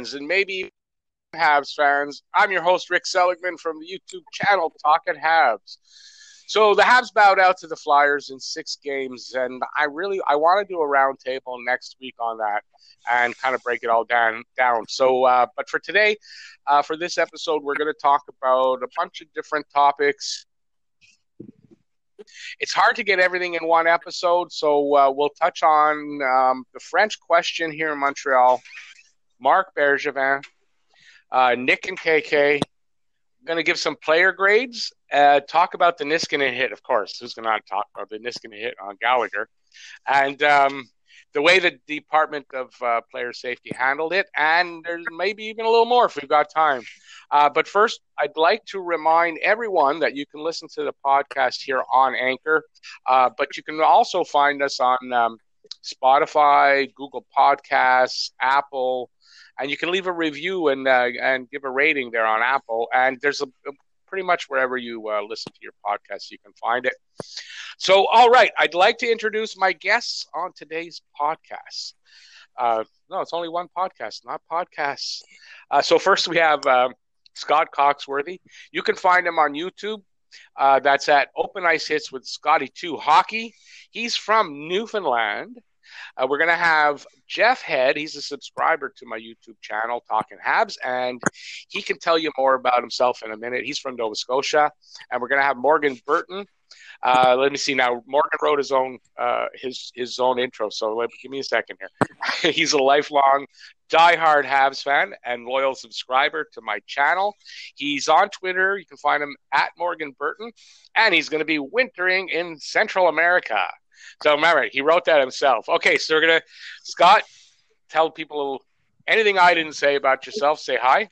Fans, and maybe Habs fans. I'm your host, Rick Seligman from the YouTube channel Talking Habs. So the Habs bowed out to the Flyers in six games, and I really I want to do a roundtable next week on that and kind of break it all down. Down. So, uh, but for today, uh, for this episode, we're going to talk about a bunch of different topics it's hard to get everything in one episode, so uh, we'll touch on um, the French question here in Montreal, Marc Bergevin, uh, Nick and KK. I'm going to give some player grades, uh, talk about the Niskanen hit, of course. Who's going to talk about the Niskanen hit on Gallagher? And um, the way the Department of uh, Player Safety handled it, and there's maybe even a little more if we've got time. Uh, but first, I'd like to remind everyone that you can listen to the podcast here on Anchor, uh, but you can also find us on um, Spotify, Google Podcasts, Apple, and you can leave a review and uh, and give a rating there on Apple. And there's a, a pretty much wherever you uh, listen to your podcast, you can find it. So, all right, I'd like to introduce my guests on today's podcast. Uh, no, it's only one podcast, not podcasts. Uh, so, first we have um, Scott Coxworthy. You can find him on YouTube. Uh, that's at Open Ice Hits with Scotty 2 Hockey. He's from Newfoundland. Uh, we're going to have Jeff Head. He's a subscriber to my YouTube channel, Talking Habs, and he can tell you more about himself in a minute. He's from Nova Scotia. And we're going to have Morgan Burton. Uh, let me see now. Morgan wrote his own uh, his his own intro, so let, give me a second here. He's a lifelong diehard Habs fan and loyal subscriber to my channel. He's on Twitter. You can find him at Morgan Burton, and he's going to be wintering in Central America. So remember, he wrote that himself. Okay, so we're gonna Scott tell people anything I didn't say about yourself. Say hi.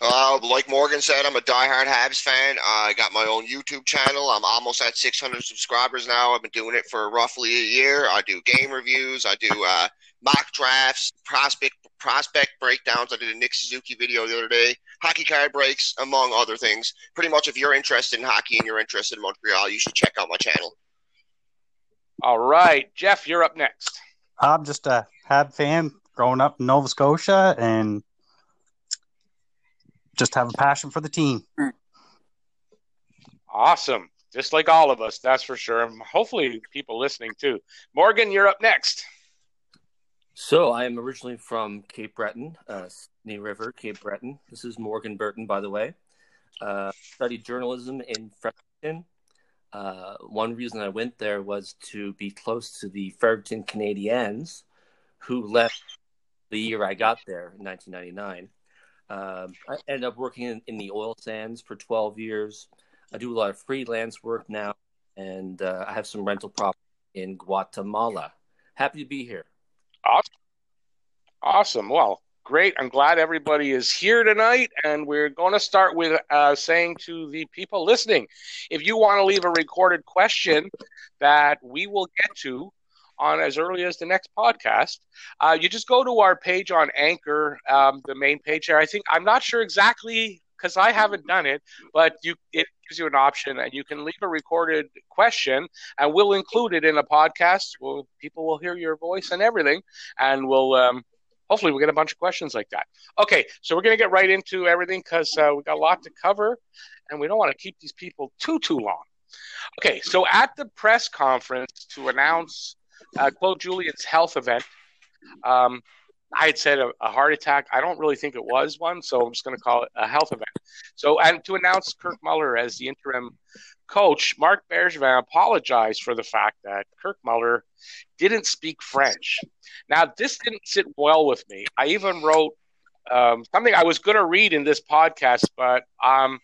Uh, like Morgan said, I'm a diehard Habs fan. I got my own YouTube channel. I'm almost at 600 subscribers now. I've been doing it for roughly a year. I do game reviews. I do uh, mock drafts, prospect prospect breakdowns. I did a Nick Suzuki video the other day, hockey card breaks, among other things. Pretty much, if you're interested in hockey and you're interested in Montreal, you should check out my channel. All right, Jeff, you're up next. I'm just a Hab fan growing up in Nova Scotia and just have a passion for the team. Awesome. Just like all of us, that's for sure. Hopefully, people listening too. Morgan, you're up next. So, I am originally from Cape Breton, uh, Sydney River, Cape Breton. This is Morgan Burton, by the way. Uh, studied journalism in Fredericton uh, one reason I went there was to be close to the Fredericton Canadiens, who left the year I got there in 1999. Um, I ended up working in, in, the oil sands for 12 years. I do a lot of freelance work now, and uh, I have some rental property in Guatemala. Happy to be here. Awesome. Awesome. Well, Great. I'm glad everybody is here tonight. And we're going to start with uh, saying to the people listening if you want to leave a recorded question that we will get to on as early as the next podcast, uh, you just go to our page on Anchor, um, the main page there. I think I'm not sure exactly because I haven't done it, but you it gives you an option and you can leave a recorded question and we'll include it in a podcast. Well, people will hear your voice and everything, and we'll um, hopefully we'll get a bunch of questions like that. Okay, so we're going to get right into everything because uh, we got a lot to cover, and we don't want to keep these people too too long. Okay, so at the press conference to announce uh, Julien's health event, um, I had said a, a, heart attack. I don't really think it was one, so I'm just going to call it a health event. So, and to announce Kirk Muller as the interim coach, Marc Bergevin apologized for the fact that Kirk Muller didn't speak French. Now, this didn't sit well with me. I even wrote um, something I was going to read in this podcast, but um,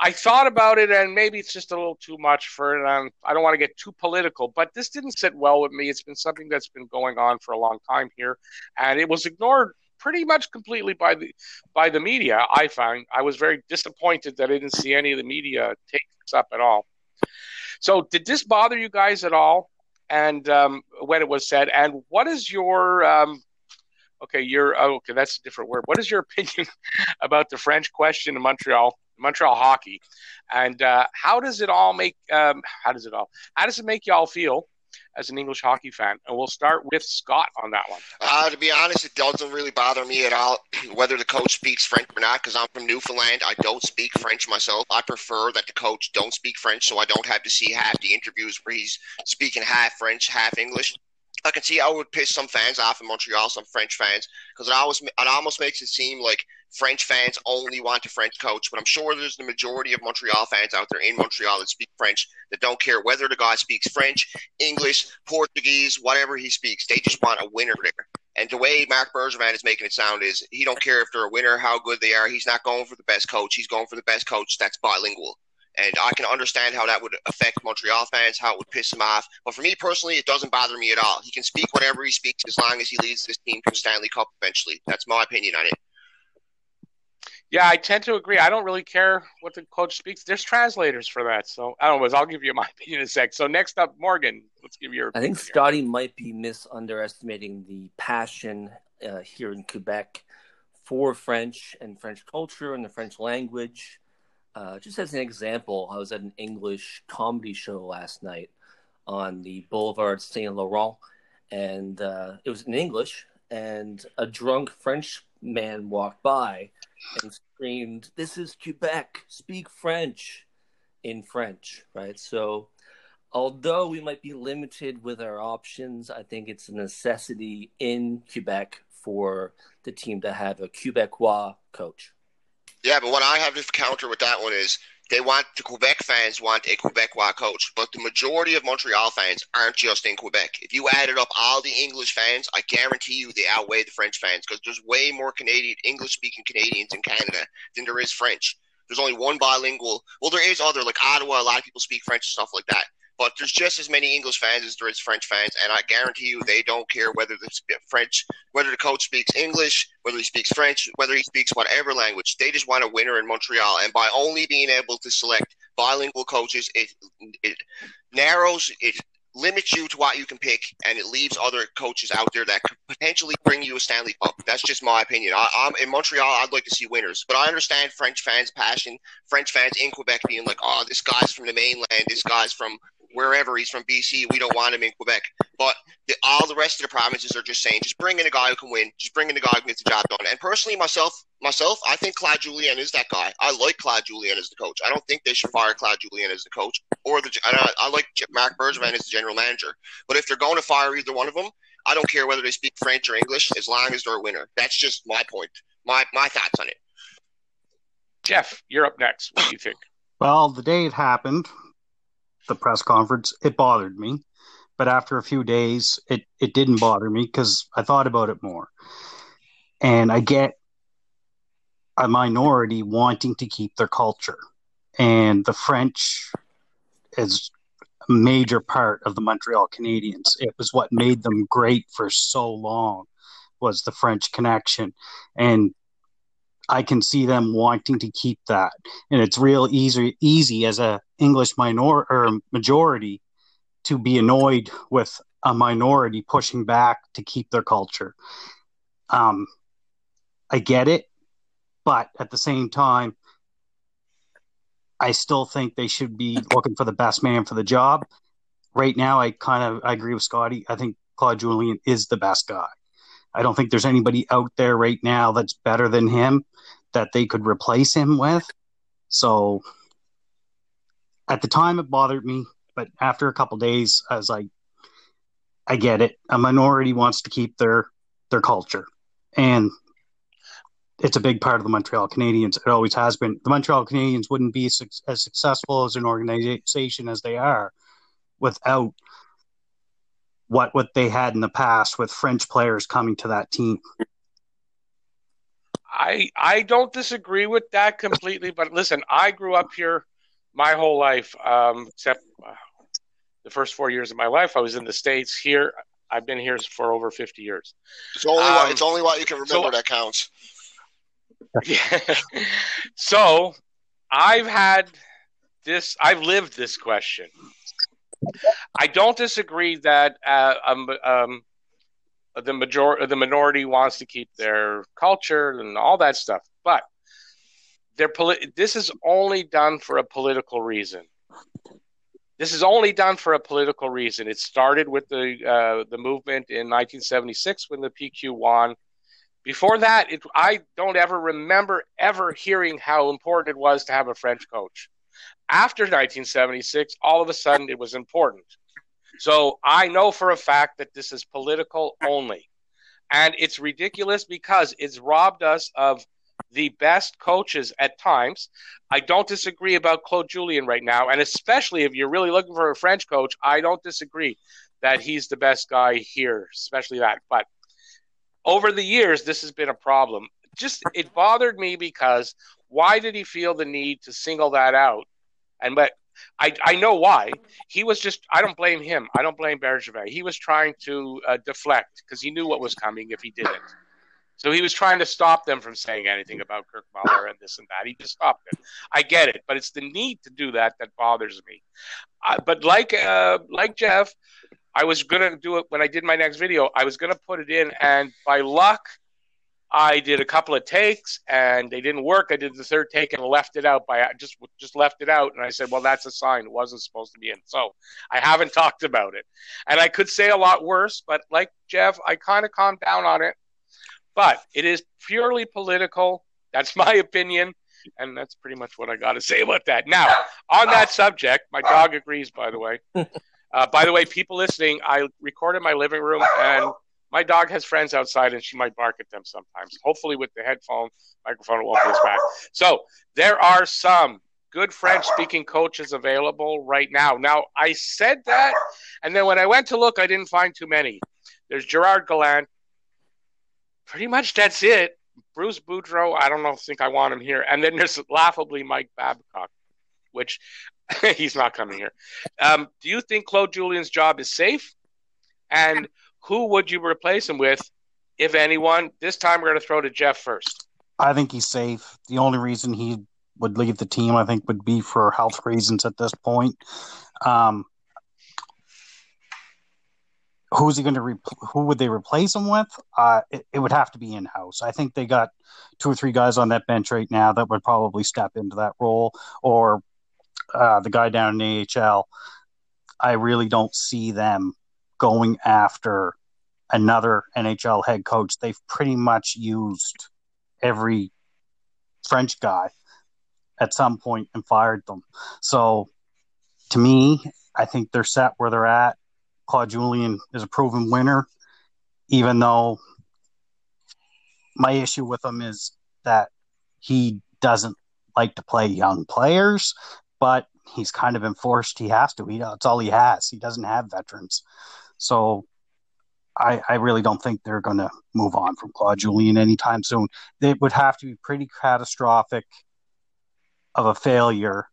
I thought about it, and maybe it's just a little too much for it. Um, I don't want to get too political, but this didn't sit well with me. It's been something that's been going on for a long time here, and it was ignored pretty much completely by the by the media. I found I was very disappointed that I didn't see any of the media take this up at all. So, did this bother you guys at all? And um, when it was said, and what is your um, okay? Your oh, okay, that's a different word. What is your opinion about the French question in Montreal? Montreal hockey, and uh, how does it all make? Um, how does it all? How does it make y'all feel? As an English hockey fan? And we'll start with Scott on that one. Uh, to be honest, it doesn't really bother me at all whether the coach speaks French or not because I'm from Newfoundland. I don't speak French myself. I prefer that the coach don't speak French so I don't have to see half the interviews where he's speaking half French, half English. I can see it would piss some fans off in Montreal, some French fans, because it always it almost makes it seem like French fans only want a French coach. But I'm sure there's the majority of Montreal fans out there in Montreal that speak French that don't care whether the guy speaks French, English, Portuguese, whatever he speaks. They just want a winner there. And the way Marc Bergevin is making it sound is he don't care if they're a winner, how good they are. He's not going for the best coach. He's going for the best coach that's bilingual. And I can understand how that would affect Montreal fans, how it would piss them off. But for me personally, it doesn't bother me at all. He can speak whatever he speaks as long as he leads this team to Stanley Cup eventually. That's my opinion on it. Yeah, I tend to agree. I don't really care what the coach speaks. There's translators for that. So I don't know. I'll give you my opinion in a sec. So next up, Morgan, let's give your. I think Scotty might be misunderestimating the passion uh, here in Quebec for French and French culture and the French language. Uh, just as an example, I was at an English comedy show last night on the Boulevard Saint Laurent, and uh, it was in English. And a drunk French man walked by and screamed, "This is Quebec! Speak French!" in French, right? So, although we might be limited with our options, I think it's a necessity in Quebec for the team to have a Quebecois coach. Yeah, but what I have to counter with that one is they want the Quebec fans want a Quebecois coach, but the majority of Montreal fans aren't just in Quebec. If you added up all the English fans, I guarantee you they outweigh the French fans because there's way more Canadian English speaking Canadians in Canada than there is French. There's only one bilingual. Well, there is other like Ottawa. A lot of people speak French and stuff like that. But there's just as many English fans as there is French fans, and I guarantee you they don't care whether the French, whether the coach speaks English, whether he speaks French, whether he speaks whatever language. They just want a winner in Montreal, and by only being able to select bilingual coaches, it it narrows it limits you to what you can pick, and it leaves other coaches out there that could potentially bring you a Stanley Cup. That's just my opinion. I, am in Montreal. I'd like to see winners, but I understand French fans' passion. French fans in Quebec being like, "Oh, this guy's from the mainland. This guy's from wherever he's from BC. We don't want him in Quebec. But the, all the rest of the provinces are just saying, just bring in a guy who can win. Just bring in a guy who gets the job done. And personally, myself, myself, I think Claude Julien is that guy. I like Claude Julien as the coach. I don't think they should fire Claude Julien as the coach, or the. I, I like Marc Bergevin as the general manager. But if they're going to fire either one of them, I don't care whether they speak French or English, as long as they're a winner. That's just my point. My my thoughts on it. Jeff, you're up next. What do you think? Well, the day it happened, the press conference, it bothered me. But after a few days, it, it didn't bother me because I thought about it more. And I get a minority wanting to keep their culture. And the French is a major part of the Montreal Canadiens. It was what made them great for so long was the French connection. And I can see them wanting to keep that, and it's real easy easy as a English minor or majority to be annoyed with a minority pushing back to keep their culture. Um, I get it, but at the same time, I still think they should be looking for the best man for the job. Right now, I kind of I agree with Scotty. I think Claude Julien is the best guy. I don't think there's anybody out there right now that's better than him that they could replace him with. So at the time, it bothered me, but after a couple days, I was like, I get it. A minority wants to keep their their culture, and it's a big part of the Montreal Canadiens. It always has been. The Montreal Canadiens wouldn't be as successful as an organization as they are without what what they had in the past with French players coming to that team. I I don't disagree with that completely, but listen, I grew up here my whole life, um, except uh, the first four years of my life. I was in the states. Here, I've been here for over fifty years. It's only um, what, it's only what you can remember so, that counts. Yeah. so, I've had this. I've lived this question. I don't disagree that uh, um, um, the majority, the minority wants to keep their culture and all that stuff, but they're poli- this is only done for a political reason. This is only done for a political reason. It started with the uh, the movement in 1976 when the PQ won. Before that, it, I don't ever remember ever hearing how important it was to have a French coach. After 1976, all of a sudden it was important. So I know for a fact that this is political only. And it's ridiculous because it's robbed us of the best coaches at times. I don't disagree about Claude Julien right now, and especially if you're really looking for a French coach, I don't disagree that he's the best guy here, especially that. But over the years, this has been a problem. Just it bothered me because why did he feel the need to single that out? And but I, I know why. He was just, I don't blame him. I don't blame Bergevin. He was trying to uh, deflect because he knew what was coming if he didn't. So he was trying to stop them from saying anything about Kirk Muller and this and that. He just stopped it. I get it, but it's the need to do that that bothers me. Uh, but like uh, like Jeff, I was gonna do it when I did my next video. I was gonna put it in, and by luck, I did a couple of takes and they didn't work. I did the third take and left it out by just just left it out. And I said, well, that's a sign it wasn't supposed to be in. So I haven't talked about it. And I could say a lot worse, but like Jeff, I kind of calmed down on it. But it is purely political. That's my opinion. And that's pretty much what I got to say about that. Now, on that subject, my dog agrees, by the way. Uh, by the way, people listening, I recorded my living room and my dog has friends outside and she might bark at them sometimes. Hopefully, with the headphone microphone, won't be as bad. So, there are some good French speaking coaches available right now. Now, I said that, and then when I went to look, I didn't find too many. There's Gerard Gallant. Pretty much that's it. Bruce Boudreau, I don't know, think I want him here. And then there's laughably Mike Babcock, which he's not coming here. Um, do you think Claude Julien's job is safe? And who would you replace him with, if anyone? This time we're going to throw to Jeff first. I think he's safe. The only reason he would leave the team, I think, would be for health reasons at this point. Um, who's he going to re- who would they replace him with uh, it, it, would have to be in house i think they got two or three guys on that bench right now that would probably step into that role or uh, the guy down in ahl i really don't see them going after another NHL head coach. They've pretty much used every French guy at some point and fired them. So to me, I think they're set where they're at. Claude Julien is a proven winner, even though my issue with him is that he doesn't like to play young players, but he's kind of enforced he has to. He, that's all he has. He doesn't have veterans. So I, I really don't think they're going to move on from Claude Julien anytime soon. It would have to be pretty catastrophic of a failure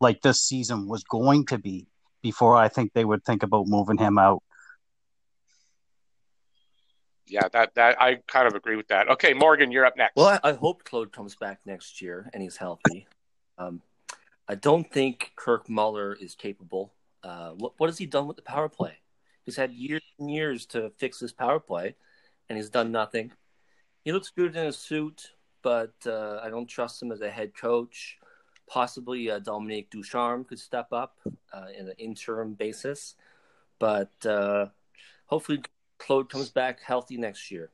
like this season was going to be before I think they would think about moving him out. Yeah, that that I kind of agree with that. Okay, Morgan, you're up next. Well, I, I hope Claude comes back next year and he's healthy. Um, I don't think Kirk Muller is capable. Uh, what, what has he done with the power play? He's had years and years to fix his power play, and he's done nothing. He looks good in a suit, but uh, I don't trust him as a head coach. Possibly uh, Dominique Ducharme could step up uh, in an interim basis, but uh, hopefully Claude comes back healthy next year.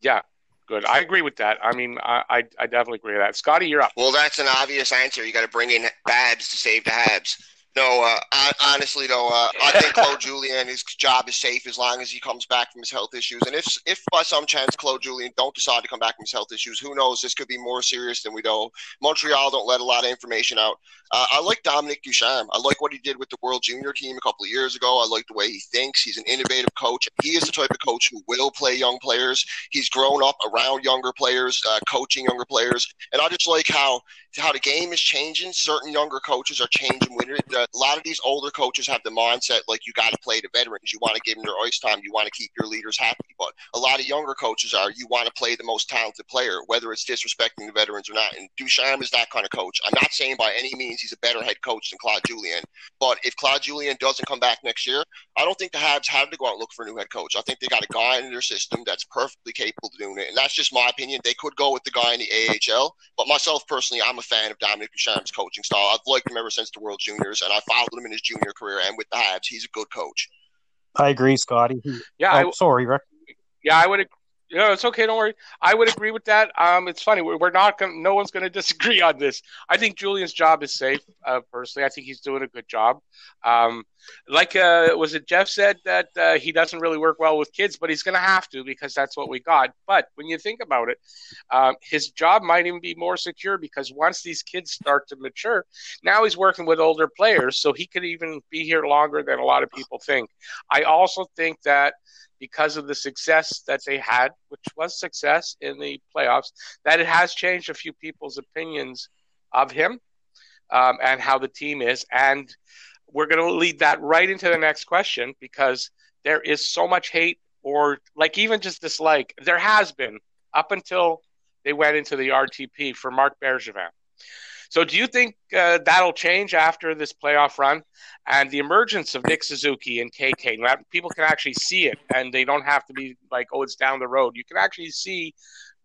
Yeah, good. I agree with that. I mean, I, I, I definitely agree with that. Scotty, you're up. Well, that's an obvious answer. You got to bring in Babs to save the Habs. No, uh, honestly though, uh, I think Claude Julien, his job is safe as long as he comes back from his health issues. And if, if by some chance Claude Julien don't decide to come back from his health issues, who knows? This could be more serious than we know. Montreal don't let a lot of information out. Uh, I like Dominique Ducharme. I like what he did with the World Junior team a couple of years ago. I like the way he thinks. He's an innovative coach. He is the type of coach who will play young players. He's grown up around younger players, uh, coaching younger players, and I just like how how the game is changing. Certain younger coaches are changing with it. A lot of these older coaches have the mindset like you got to play the veterans. You want to give them their ice time. You want to keep your leaders happy. But a lot of younger coaches are you want to play the most talented player, whether it's disrespecting the veterans or not. And Ducharme is that kind of coach. I'm not saying by any means he's a better head coach than Claude Julien, but if Claude Julien doesn't come back next year, I don't think the Habs have to go out and look for a new head coach. I think they got a guy in their system that's perfectly capable of doing it. And that's just my opinion. They could go with the guy in the AHL, but myself personally, I'm a fan of Dominique Ducharme's coaching style. I've liked him ever since the World Juniors, and I followed him in his junior career and with the Habs. He's a good coach. I agree, Scotty. Yeah, oh, I, sorry, Rick. yeah, I would. Ag- No, it's okay. Don't worry. I would agree with that. Um, it's funny. We're, we're not going. No one's going to disagree on this. I think Julien's job is safe. Uh, personally, I think he's doing a good job. Um, like uh, was it Jeff said that uh, he doesn't really work well with kids, but he's going to have to because that's what we got. But when you think about it, um, his job might even be more secure because once these kids start to mature, now he's working with older players, so he could even be here longer than a lot of people think. I also think that because of the success that they had, which was success in the playoffs, that it has changed a few people's opinions of him um, and how the team is. And we're going to lead that right into the next question because there is so much hate or like even just dislike. There has been up until they went into the RTP for Marc Bergevin. So, do you think uh, that'll change after this playoff run and the emergence of Nick Suzuki and KK? People can actually see it, and they don't have to be like, "Oh, it's down the road." You can actually see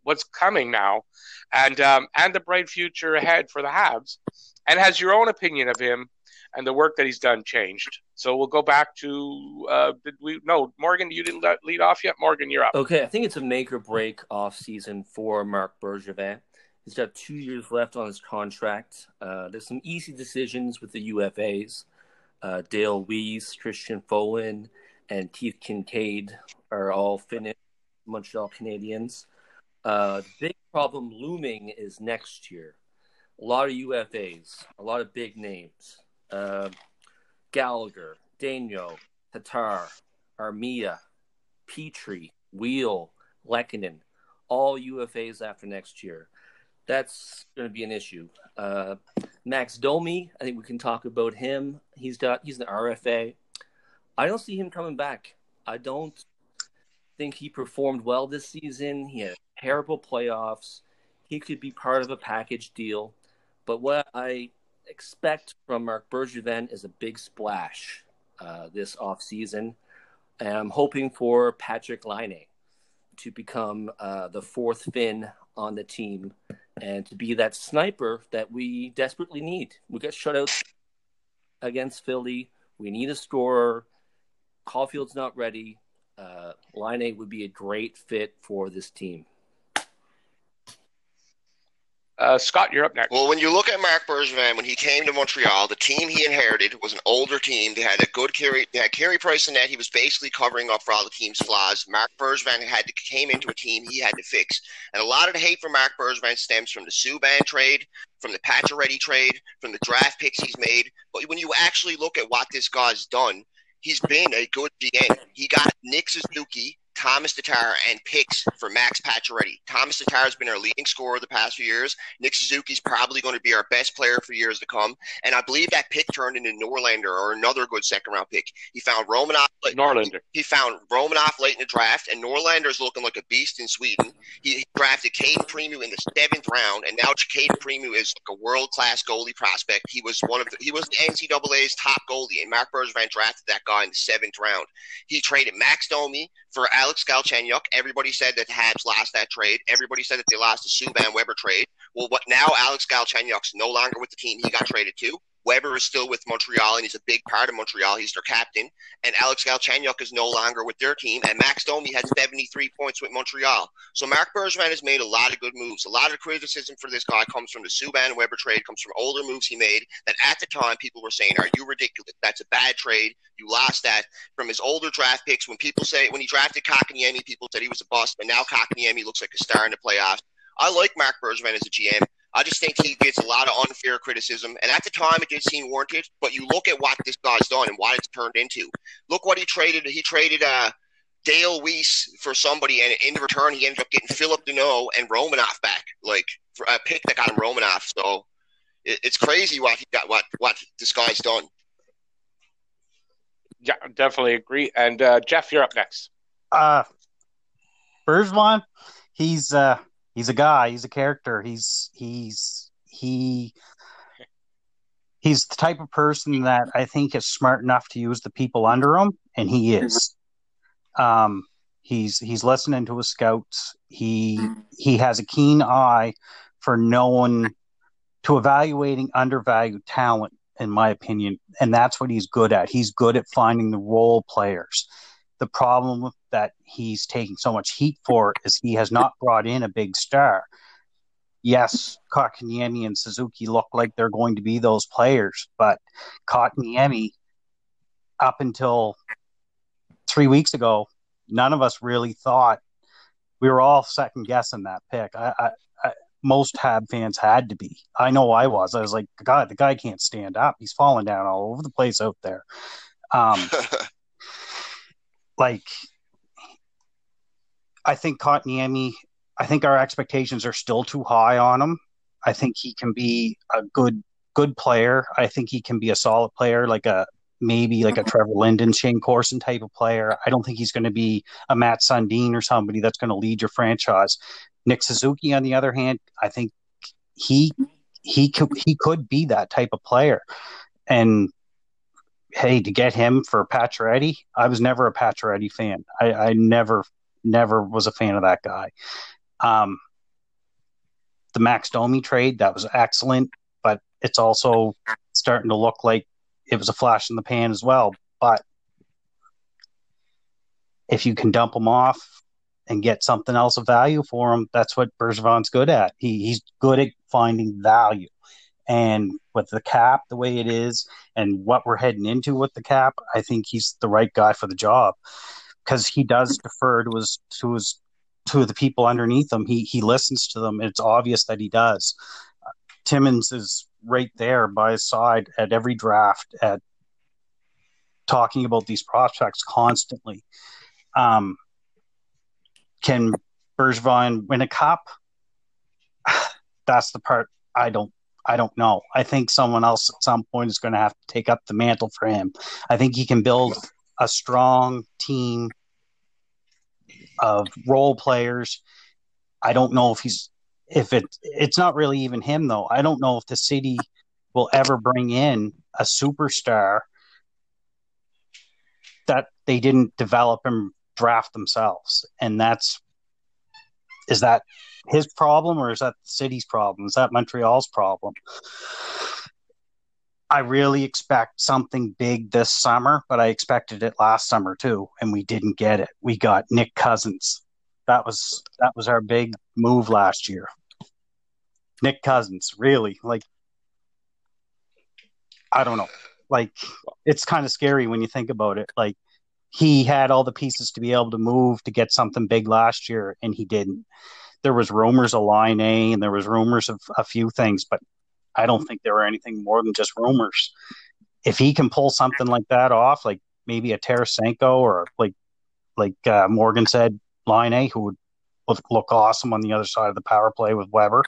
what's coming now, and um, and the bright future ahead for the Habs. And has your own opinion of him and the work that he's done changed? So we'll go back to uh, did we? No, Morgan, you didn't lead off yet. Morgan, you're up. Okay, I think it's a make or break off season for Marc Bergevin. He's got two years left on his contract. Uh, there's some easy decisions with the UFAs. Uh, Dale Weise, Christian Folin, and Keith Kinkaid are all Finnish Montreal Canadiens. Uh, the big problem looming is next year. A lot of UFAs, a lot of big names. Uh, Gallagher, Danault, Tatar, Armia, Petry, Weal, Lehkonen, all UFAs after next year. That's going to be an issue. Uh, Max Domi, I think we can talk about him. He's got he's an RFA. I don't see him coming back. I don't think he performed well this season. He had terrible playoffs. He could be part of a package deal. But what I expect from Marc Bergevin is a big splash uh, this offseason. And I'm hoping for Patrik Laine to become uh, the fourth Finn on the team and to be that sniper that we desperately need. We got shutouts against Philly. We need a scorer. Caulfield's not ready. Uh, Laine would be a great fit for this team. Uh, Scott, you're up next. Well, when you look at Marc Bergevin, when he came to Montreal, the team he inherited was an older team. They had a good carry. They had Carey Price in net. He was basically covering up for all the team's flaws. Marc Bergevin had to, came into a team he had to fix, and a lot of the hate for Marc Bergevin stems from the Subban trade, from the Pacioretty trade, from the draft picks he's made. But when you actually look at what this guy's done, he's been a good GM. He got Nick Suzuki, Thomas Tatar, and picks for Max Pacioretty. Thomas Tatar has been our leading scorer the past few years. Nick Suzuki's probably going to be our best player for years to come. And I believe that pick turned into Norlinder or another good second round pick. He found Romanov. Norlinder. He found Romanov late in the draft, and Norlinder's looking like a beast in Sweden. He, he drafted Cayden Primeau in the seventh round, and now Cayden Primeau is like a world class goalie prospect. He was one of the, he was the NCAA's top goalie, and Marc Bergevin drafted that guy in the seventh round. He traded Max Domi for Alex Galchenyuk. Everybody said that Habs lost that trade. Everybody said that they lost the Subban Weber trade. Well, what now? Alex Galchenyuk's no longer with the team he got traded to. Weber is still with Montreal, and he's a big part of Montreal. He's their captain. And Alex Galchenyuk is no longer with their team. And Max Domi had 73 points with Montreal. So Marc Bergevin has made a lot of good moves. A lot of criticism for this guy comes from the Subban Weber trade, comes from older moves he made that at the time people were saying, Are you ridiculous? That's a bad trade. You lost that. From his older draft picks, when people say, when he drafted Kotkaniemi, people said he was a bust, but now Kotkaniemi looks like a star in the playoffs. I like Marc Bergevin as a GM. I just think he gets a lot of unfair criticism, and at the time it did seem warranted. But you look at what this guy's done and what it's turned into. Look what he traded. He traded uh, Dale Weise for somebody, and in return he ended up getting Phillip Danault and Romanov back, like for a pick that got him Romanov. So it, it's crazy what he got, what what this guy's done. Yeah, definitely agree. And uh, Jeff, you're up next. Uh, Bergevin, he's uh, he's a guy. He's a character. He's he's he he's the type of person that I think is smart enough to use the people under him, and he is. Um, he's he's listening to his scouts. He he has a keen eye for knowing to evaluating undervalued talent, in my opinion, and that's what he's good at. He's good at finding the role players. The problem that he's taking so much heat for is he has not brought in a big star. Yes, Kotkaniemi and Suzuki look like they're going to be those players, but Kotkaniemi, up until three weeks ago, none of us really thought we were all second guessing that pick. I, I, I, most Hab fans had to be. I know I was. I was like, God, the guy can't stand up. He's falling down all over the place out there. Um, like, I think Kotkaniemi. I think our expectations are still too high on him. I think he can be a good good player. I think he can be a solid player, like a maybe like a Trevor Linden, Shayne Corson type of player. I don't think he's going to be a Matt Sundin or somebody that's going to lead your franchise. Nick Suzuki, on the other hand, I think he he could he could be that type of player. And hey, to get him for Pacioretty, I was never a Pacioretty fan. I, I never never was a fan of that guy. Um, the Max Domi trade that was excellent, but it's also starting to look like it was a flash in the pan as well. But if you can dump them off and get something else of value for him, that's what Bergevin's good at. He, he's good at finding value. And with the cap the way it is and what we're heading into with the cap, I think he's the right guy for the job because he does defer to his to his to the people underneath him. He he listens to them. It's obvious that he does. Timmins is right there by his side at every draft at talking about these prospects constantly. Um, can Bergevin win a cup? That's the part I don't I don't know. I think someone else at some point is going to have to take up the mantle for him. I think he can build a strong team of role players. I don't know if he's if it it's not really even him though. I don't know if the city will ever bring in a superstar that they didn't develop and draft themselves. And that's is that his problem or is that the city's problem? Is that Montreal's problem? I really expect something big this summer, but I expected it last summer too, and we didn't get it. We got Nick Cousins. That was that was our big move last year. Nick Cousins, really. Like, I don't know. Like, it's kind of scary when you think about it. Like, he had all the pieces to be able to move to get something big last year, and he didn't. There was rumors of Laine and there was rumors of a few things, but I don't think there were anything more than just rumors. If he can pull something like that off, like maybe a Tarasenko or like like uh, Morgan said, Laine, who would look awesome on the other side of the power play with Weber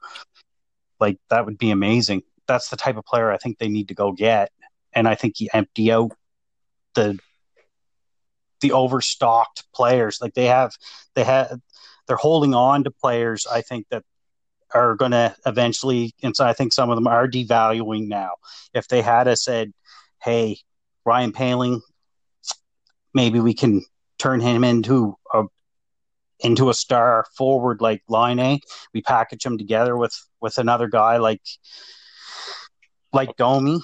like that would be amazing. That's the type of player I think they need to go get, and I think empty out the the overstocked players. Like they have, they have, they're holding on to players. I think that are going to eventually, and so I think some of them are devaluing now. If they had a said, "Hey, Ryan Poehling, maybe we can turn him into a into a star forward like Laine. We package him together with with another guy like like Domi.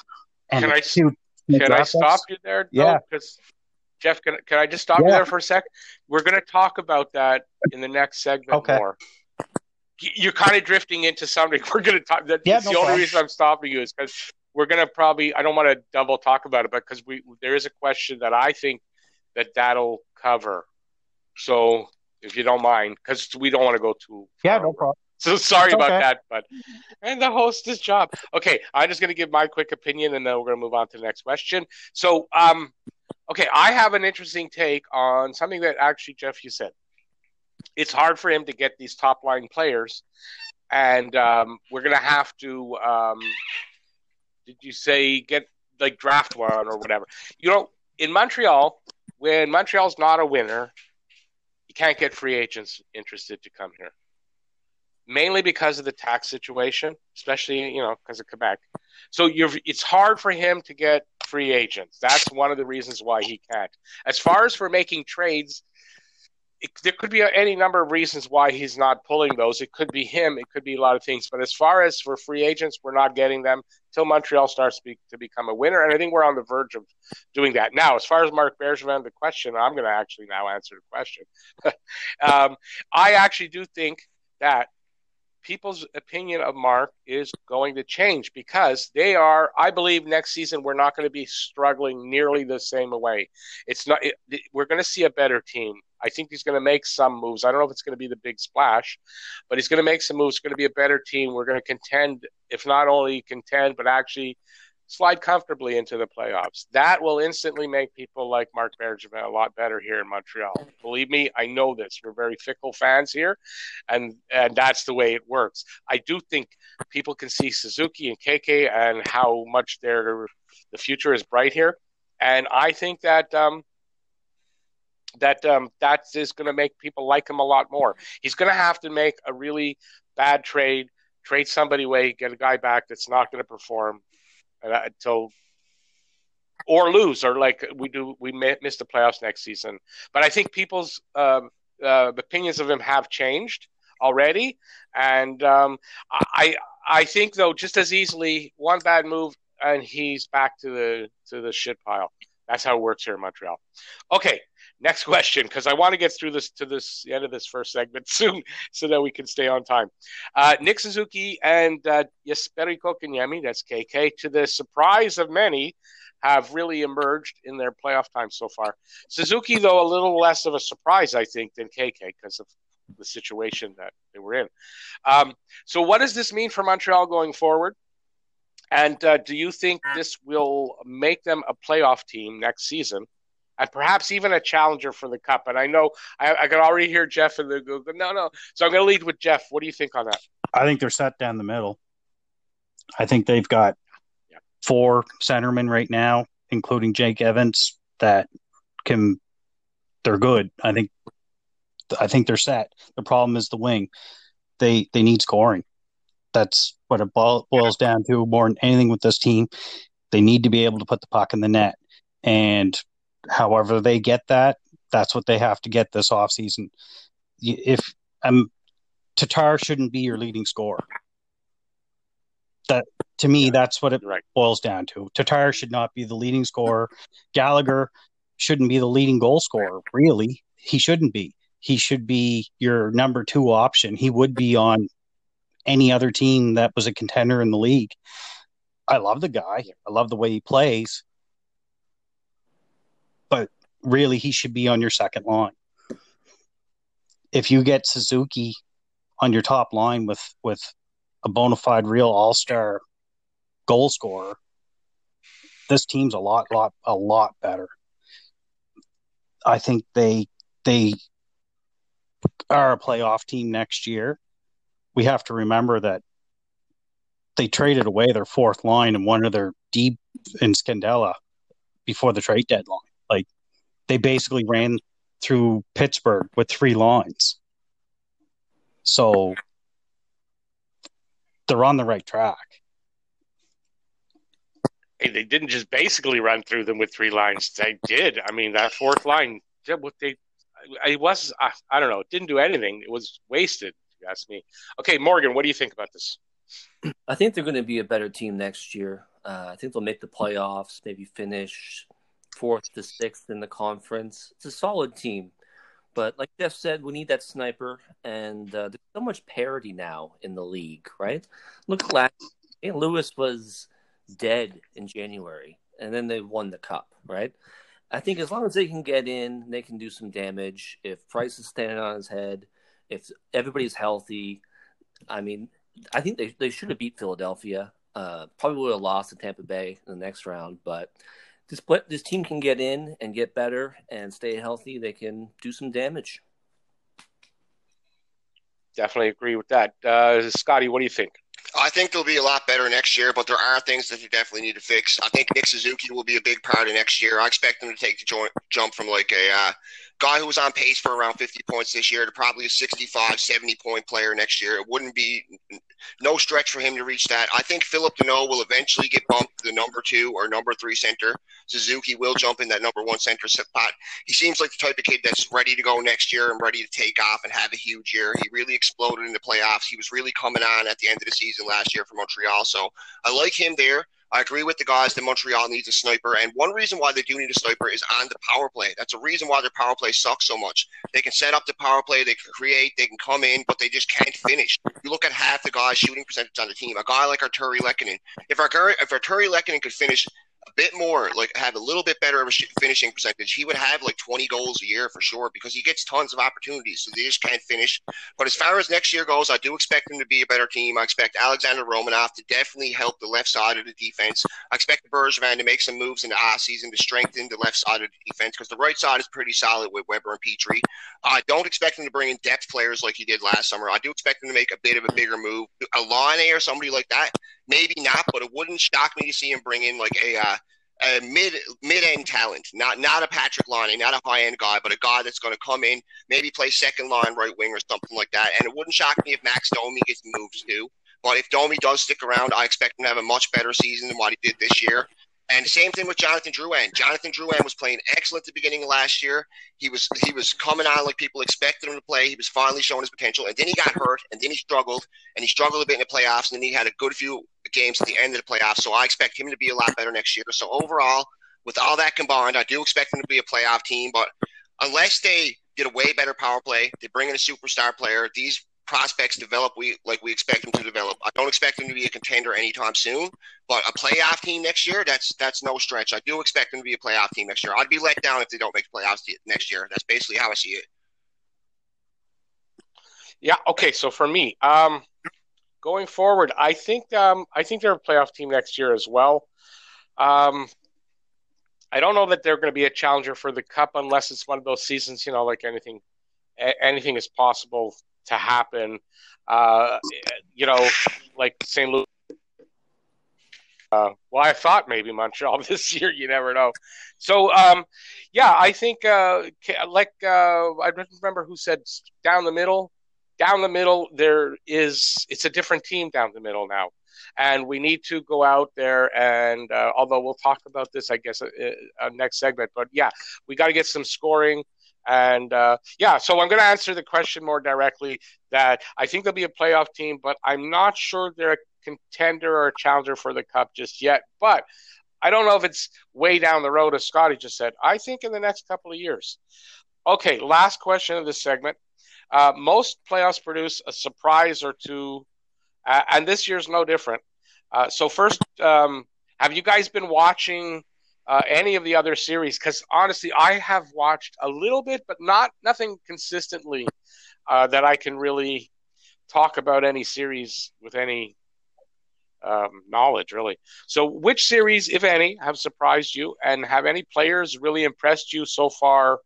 And can I, can I stop you there? Yeah. Because Jeff, can, can I just stop yeah. you there for a sec? We're going to talk about that in the next segment okay. more. You're kind of drifting into something. We're going to talk. That's yeah, no the only reason I'm stopping you is because we're going to probably. I don't want to double talk about it, but because we there is a question that I think that that'll cover. So if you don't mind, because we don't want to go too. Yeah, no problem. So sorry about that, but and the host's job. Okay, I'm just going to give my quick opinion, and then we're going to move on to the next question. So, um, okay, I have an interesting take on something that actually Jeff you said. It's hard for him to get these top line players, and um, we're going to have to. Um, did you say get like draft one or whatever? You know, in Montreal, when Montreal's not a winner, you can't get free agents interested to come here. Mainly because of the tax situation, especially you know because of Quebec. So you're it's hard for him to get free agents. That's one of the reasons why he can't. As far as for making trades, it, there could be any number of reasons why he's not pulling those. It could be him. It could be a lot of things. But as far as for free agents, we're not getting them till Montreal starts to, be, to become a winner. And I think we're on the verge of doing that. Now, as far as Marc Bergevin, the question, I'm going to actually now answer the question. um, I actually do think that people's opinion of Mark is going to change because they are, I believe, next season we're not going to be struggling nearly the same way. It's not. It, we're going to see a better team. I think he's going to make some moves. I don't know if it's going to be the big splash, but he's going to make some moves. It's going to be a better team. We're going to contend, if not only contend, but actually slide comfortably into the playoffs. That will instantly make people like Marc Bergevin a lot better here in Montreal. Believe me, I know this. We're very fickle fans here, and and that's the way it works. I do think people can see Suzuki and KK and how much their the future is bright here, and I think that. Um, that um, that is going to make people like him a lot more. He's going to have to make a really bad trade, trade somebody away, get a guy back that's not going to perform, until or lose or like we do we may miss the playoffs next season. But i think people's um, uh, opinions of him have changed already. And um, i i think though just as easily one bad move and he's back to the to the shit pile. That's how it works here in montreal. Okay next question because I want to get through this to this end of this first segment soon so that we can stay on time. Uh, Nick Suzuki and uh, Jesperi Kotkaniemi, that's KK, to the surprise of many, have really emerged in their playoff time so far. Suzuki, though, a little less of a surprise, I think, than KK because of the situation that they were in. Um, so, what does this mean for Montreal going forward? And uh, do you think this will make them a playoff team next season? And perhaps even a challenger for the cup. And I know I, I can already hear Jeff in the Google. No, no. So I'm going to lead with Jeff. What do you think on that? I think they're set down the middle. I think they've got yeah. four centermen right now, including Jake Evans, that can. They're good. I think. I think they're set. The problem is the wing. They they need scoring. That's what it boils down to more than anything with this team. They need to be able to put the puck in the net. And however they get that, that's what they have to get this offseason. If um, Tatar shouldn't be your leading scorer. That to me, that's what it right. boils down to. Tatar should not be the leading scorer. Gallagher shouldn't be the leading goal scorer. Really, he shouldn't be. He should be your number two option. He would be on any other team that was a contender in the league. I love the guy. I love the way he plays really he should be on your second line. If you get Suzuki on your top line with with a bona fide real all star goal scorer, this team's a lot lot a lot better. I think they they are a playoff team next year. We have to remember that they traded away their fourth line and one of their deep in Scandella before the trade deadline. Like they basically ran through Pittsburgh with three lines. So they're on the right track. Hey, they didn't just basically run through them with three lines. They did. I mean, that fourth line, what they, it was, I, I don't know, it didn't do anything. It was wasted, if you ask me. Okay, Morgan, what do you think about this? I think they're going to be a better team next year. Uh, I think they'll make the playoffs, maybe finish fourth to sixth in the conference. It's a solid team. But like Jeff said, we need that sniper, and uh, there's so much parity now in the league, right? Look last. St. Louis was dead in January, and then they won the cup, right? I think as long as they can get in, they can do some damage. If Price is standing on his head, if everybody's healthy, I mean, I think they they should have beat Philadelphia. Uh, probably would have lost to Tampa Bay in the next round, but this this team can get in and get better and stay healthy, they can do some damage. Definitely agree with that. Uh, Scotty, what do you think? I think they'll be a lot better next year, but there are things that they definitely need to fix. I think Nick Suzuki will be a big part of next year. I expect them to take the joint, jump from like a uh, guy who was on pace for around 50 points this year to probably a 65, 70 point player next year. It wouldn't be no stretch for him to reach that. I think Phillip Danault will eventually get bumped to the number two or number three center. Suzuki will jump in that number one center spot. He seems like the type of kid that's ready to go next year and ready to take off and have a huge year. He really exploded in the playoffs. He was really coming on at the end of the season last year for Montreal. So I like him there. I agree with the guys that Montreal needs a sniper, and one reason why they do need a sniper is on the power play. That's a reason why their power play sucks so much. They can set up the power play, they can create, they can come in, but they just can't finish. You look at half the guys shooting percentage on the team. A guy like Artturi Lehkonen, if our if Artturi Lehkonen could finish a bit more, like have a little bit better of a finishing percentage, he would have like 20 goals a year for sure because he gets tons of opportunities. So they just can't finish. But as far as next year goes, I do expect them to be a better team. I expect Alexander Romanov to definitely help the left side of the defense. I expect Bergevin to make some moves in the off season to strengthen the left side of the defense because the right side is pretty solid with Weber and Petry. I don't expect him to bring in depth players like he did last summer. I do expect him to make a bit of a bigger move. A Laine or somebody like that Maybe not, but it wouldn't shock me to see him bring in like a uh, a mid mid end talent, not not a Patrik Laine, not a high end guy, but a guy that's going to come in, maybe play second line right wing or something like that. And it wouldn't shock me if Max Domi gets moved too. But if Domi does stick around, I expect him to have a much better season than what he did this year. And the same thing with Jonathan Drouin. Jonathan Drouin was playing excellent at the beginning of last year. He was he was coming on like people expected him to play. He was finally showing his potential, and then he got hurt, and then he struggled, and he struggled a bit in the playoffs, and then he had a good few games at the end of the playoffs. So I expect him to be a lot better next year. So overall, with all that combined, I do expect them to be a playoff team. But unless they get a way better power play, they bring in a superstar player. These prospects develop we like we expect them to develop. I don't expect them to be a contender anytime soon, but a playoff team next year, that's that's no stretch. I do expect them to be a playoff team next year. I'd be let down if they don't make the playoffs next year. That's basically how I see it. Yeah, okay, so for me, um going forward, I think um I think they're a playoff team next year as well. Um I don't know that they're going to be a challenger for the cup unless it's one of those seasons, you know, like anything anything is possible to happen. Uh, you know, like St. Louis. Uh, well, I thought maybe Montreal this year. You never know. So, um, yeah, I think uh, like uh, I don't remember who said down the middle. Down the middle, there is it's a different team down the middle now, and we need to go out there and uh, although we'll talk about this, I guess, uh, next segment. But yeah, we got to get some scoring. And uh, yeah, so I'm going to answer the question more directly that I think they'll be a playoff team, but I'm not sure they're a contender or a challenger for the cup just yet. But I don't know if it's way down the road, as Scotty just said. I think in the next couple of years. Okay, last question of this segment. Uh, most playoffs produce a surprise or two, uh, and this year's no different. Uh, so, first, um, have you guys been watching uh, any of the other series because honestly, I have watched a little bit, but not nothing consistently uh, that I can really talk about any series with any um, knowledge, really. So, which series, if any, have surprised you, and have any players really impressed you so far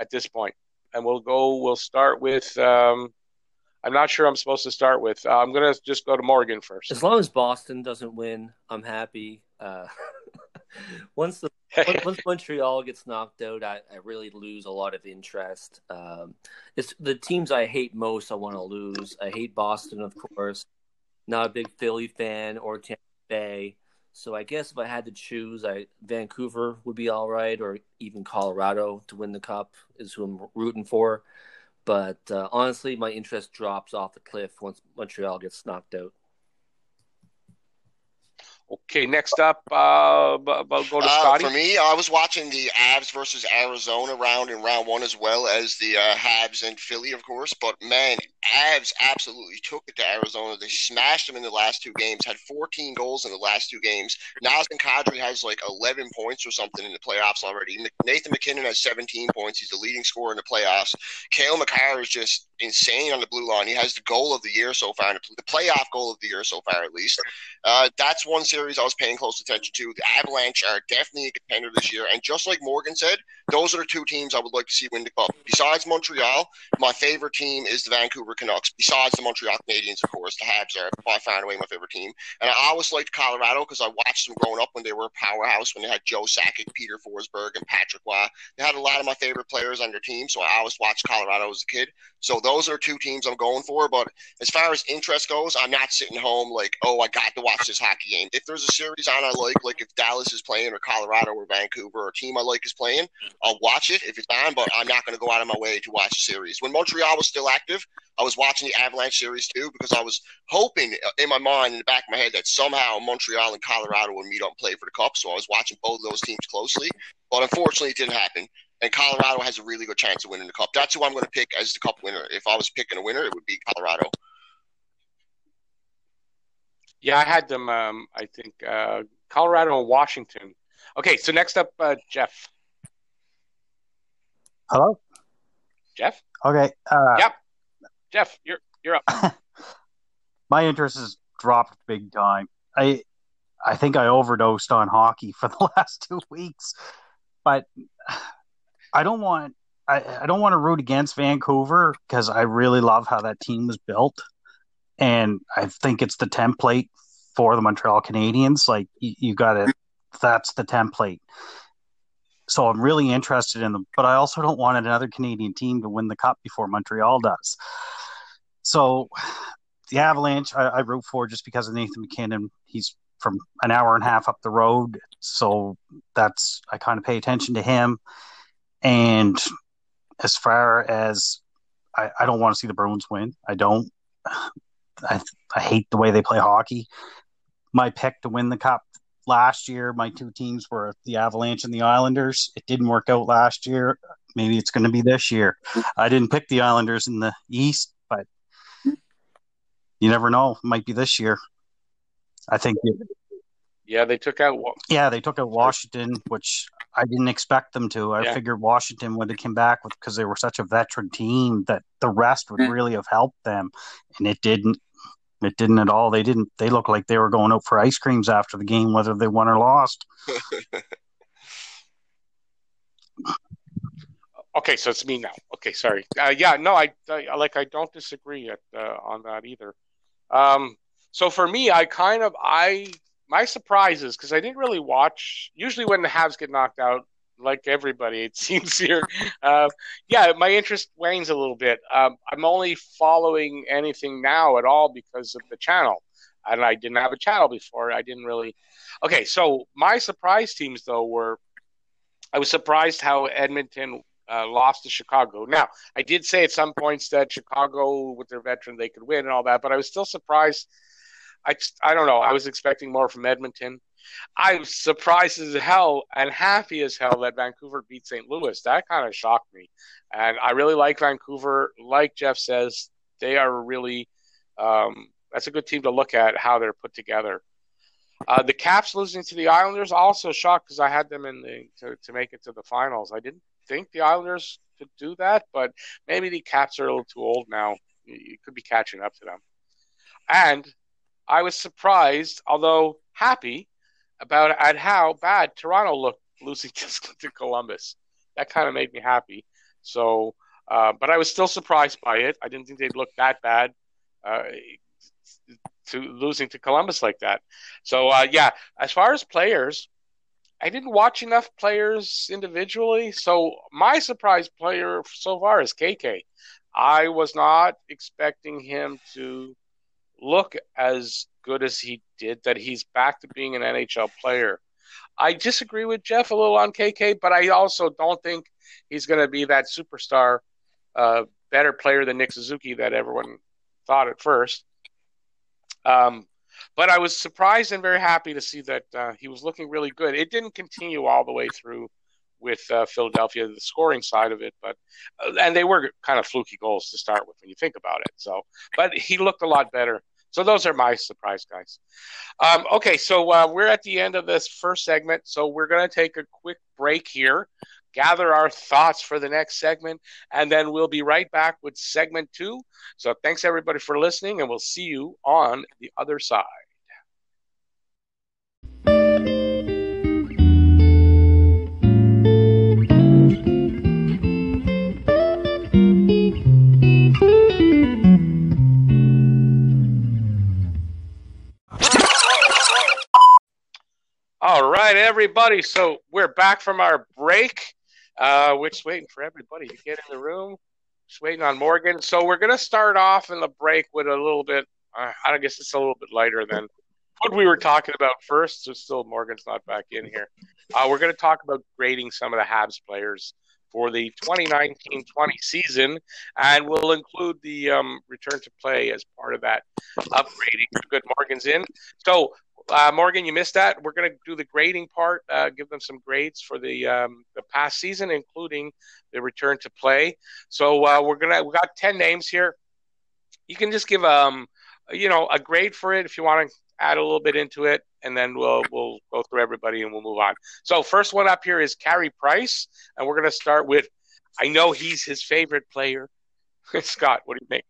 at this point? And we'll go. We'll start with. Um, I'm not sure I'm supposed to start with. Uh, I'm to just go to Morgan first. As long as Boston doesn't win, I'm happy. Uh, once the once Montreal gets knocked out, I, I really lose a lot of interest. Um, it's the teams I hate most. I want to lose. I hate Boston, of course. Not a big Philly fan or Tampa Bay. So I guess if I had to choose, I Vancouver would be all right, or even Colorado to win the cup is who I'm rooting for. But uh, honestly, my interest drops off the cliff once Montreal gets knocked out. Okay, next up, uh, go to uh, Scotty. Uh, for me, I was watching the Avs versus Arizona round in round one as well as the uh, Habs and Philly, of course. But man, Avs absolutely took it to Arizona. They smashed them in the last two games. Had 14 goals in the last two games. Nazem Kadri has like 11 points or something in the playoffs already. Nathan MacKinnon has 17 points. He's the leading scorer in the playoffs. Cale Makar is just insane on the blue line. He has the goal of the year so far, the playoff goal of the year so far, at least. Uh, that's one series I was paying close attention to. The Avalanche are definitely a contender this year, and just like Morgan said, those are the two teams I would like to see win the cup. Besides Montreal, my favorite team is the Vancouver Canucks. Besides the Montreal Canadiens, of course, the Habs are by far and away my favorite team. And I always liked Colorado because I watched them growing up when they were a powerhouse, when they had Joe Sakic, Peter Forsberg, and Patrick Roy. They had a lot of my favorite players on their team, so I always watched Colorado as a kid. So those are two teams I'm going for. But as far as interest goes, I'm not sitting home like, oh, I got to watch this hockey game. If there's a series on I like, like if Dallas is playing or Colorado or Vancouver or a team I like is playing, I'll watch it if it's on. But I'm not going to go out of my way to watch the series. When Montreal was still active, I was watching the Avalanche series too because I was hoping in my mind, in the back of my head, that somehow Montreal and Colorado would meet up and play for the Cup. So I was watching both those teams closely. But unfortunately, it didn't happen and Colorado has a really good chance of winning the cup. That's who I'm going to pick as the cup winner. If I was picking a winner, it would be Colorado. Yeah, I had them. Um, I think uh, Colorado and Washington. Okay, so next up, uh, Jeff. Hello, Jeff. Okay. Uh, yep, Jeff, you're you're up. my interest has dropped big time. I I think I overdosed on hockey for the last two weeks, but I don't want I, I don't want to root against Vancouver because I really love how that team was built, and I think it's the template for the Montreal Canadiens. Like you, you got it, that's the template. So I'm really interested in them, but I also don't want another Canadian team to win the cup before Montreal does. So the Avalanche, I, I root for just because of Nathan MacKinnon. He's from an hour and a half up the road, so that's I kind of pay attention to him. And as far as I, I don't want to see the Bruins win. I don't. I, I hate the way they play hockey. My pick to win the cup last year, my two teams were the Avalanche and the Islanders. It didn't work out last year. Maybe it's going to be this year. I didn't pick the Islanders in the East, but you never know. It might be this year. I think. It, yeah, they took out. Yeah, they took out Washington, which I didn't expect them to. I yeah. figured Washington would have come back with because they were such a veteran team that the rest would mm. really have helped them, and it didn't. It didn't at all. They didn't. They looked like they were going out for ice creams after the game, whether they won or lost. okay, so it's me now. Okay, sorry. Uh, yeah, no, I, I, like. I don't disagree at, uh, on that either. Um, so for me, I kind of I my surprises because I didn't really watch. Usually, when the Habs get knocked out, like everybody, it seems here, uh, yeah, my interest wanes a little bit. Um, I'm only following anything now at all because of the channel, and I didn't have a channel before. I didn't really. Okay, so my surprise teams though were, I was surprised how Edmonton uh, lost to Chicago. Now, I did say at some points that Chicago, with their veteran, they could win and all that, but I was still surprised I I don't know. I was expecting more from Edmonton. I was surprised as hell and happy as hell that Vancouver beat St. Louis. That kind of shocked me. And I really like Vancouver. Like Jeff says, they are really um, that's a good team to look at how they're put together. Uh, the Caps losing to the Islanders also shocked because I had them in the to, to make it to the finals. I didn't think the Islanders could do that, but maybe the Caps are a little too old now. You could be catching up to them. And I was surprised, although happy, about at how bad Toronto looked losing to Columbus. That kind of made me happy. So, uh, but I was still surprised by it. I didn't think they'd look that bad uh, to losing to Columbus like that. So, uh, yeah, as far as players, I didn't watch enough players individually. So, my surprise player so far is KK. I was not expecting him to look as good as he did, that he's back to being an NHL player. I disagree with Jeff a little on KK, but I also don't think he's going to be that superstar, uh, better player than Nick Suzuki that everyone thought at first. Um, but I was surprised and very happy to see that uh, he was looking really good. It didn't continue all the way through with uh, Philadelphia, the scoring side of it, but uh, and they were kind of fluky goals to start with when you think about it. So, but he looked a lot better so those are my surprise guys. Um, okay, so uh, we're at the end of this first segment, so we're going to take a quick break here, gather our thoughts for the next segment, and then we'll be right back with segment two. So thanks everybody for listening, and we'll see you on the other side. Everybody. So we're back from our break. Uh, we're just waiting for everybody to get in the room. Just waiting on Morgan. So we're going to start off in the break with a little bit. Uh, I guess it's a little bit lighter than what we were talking about first. So still, Morgan's not back in here. Uh, we're going to talk about grading some of the Habs players for the 2019-20 season, and we'll include the um, return to play as part of that upgrading. Good, Morgan's in. So uh, Morgan, you missed that. We're going to do the grading part, uh, give them some grades for the um, the past season, including the return to play. So uh, we're gonna we got ten names here. You can just give um you know a grade for it if you want to add a little bit into it, and then we'll we'll go through everybody and we'll move on. So first one up here is Carey Price, and we're going to start with. I know he's his favorite player. Scott, what do you think?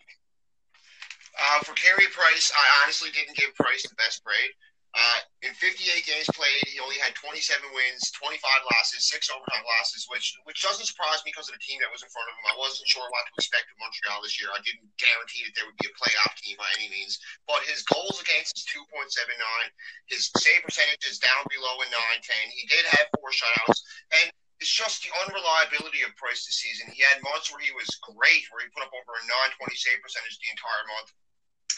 Uh, for Carey Price, I honestly didn't give Price the best grade. Uh, in 58 games played, he only had 27 wins, 25 losses, six overtime losses, which which doesn't surprise me because of the team that was in front of him. I wasn't sure what to expect of Montreal this year. I didn't guarantee that there would be a playoff team by any means. But his goals against is 2.79. His save percentage is down below a 910. He did have four shutouts. And it's just the unreliability of Price this season. He had months where he was great, where he put up over a 920 save percentage the entire month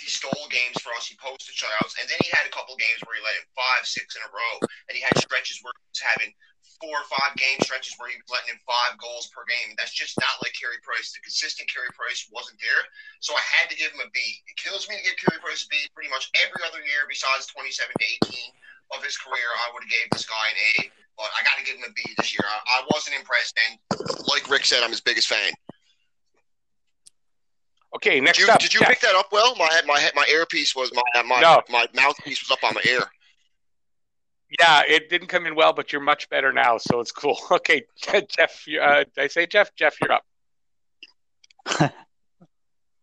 he stole games for us. He posted shutouts, and then he had a couple games where he let in five, six in a row, and he had stretches where he was having four or five game stretches where he was letting in five goals per game. That's just not like Carey Price. The consistent Carey Price wasn't there, so I had to give him a B. It kills me to give Carey Price a B. Pretty much every other year besides 27 to 18 of his career, I would have gave this guy an A. But I got to give him a B this year. I, I wasn't impressed, and like Rick said, I'm his biggest fan. Okay, next did you, up. Did you Jeff. pick that up well? My my my earpiece was my my No. my mouthpiece was up on my ear. Yeah, it didn't come in well, but you're much better now, so it's cool. Okay, Jeff. Uh, did I say Jeff? Jeff, you're up.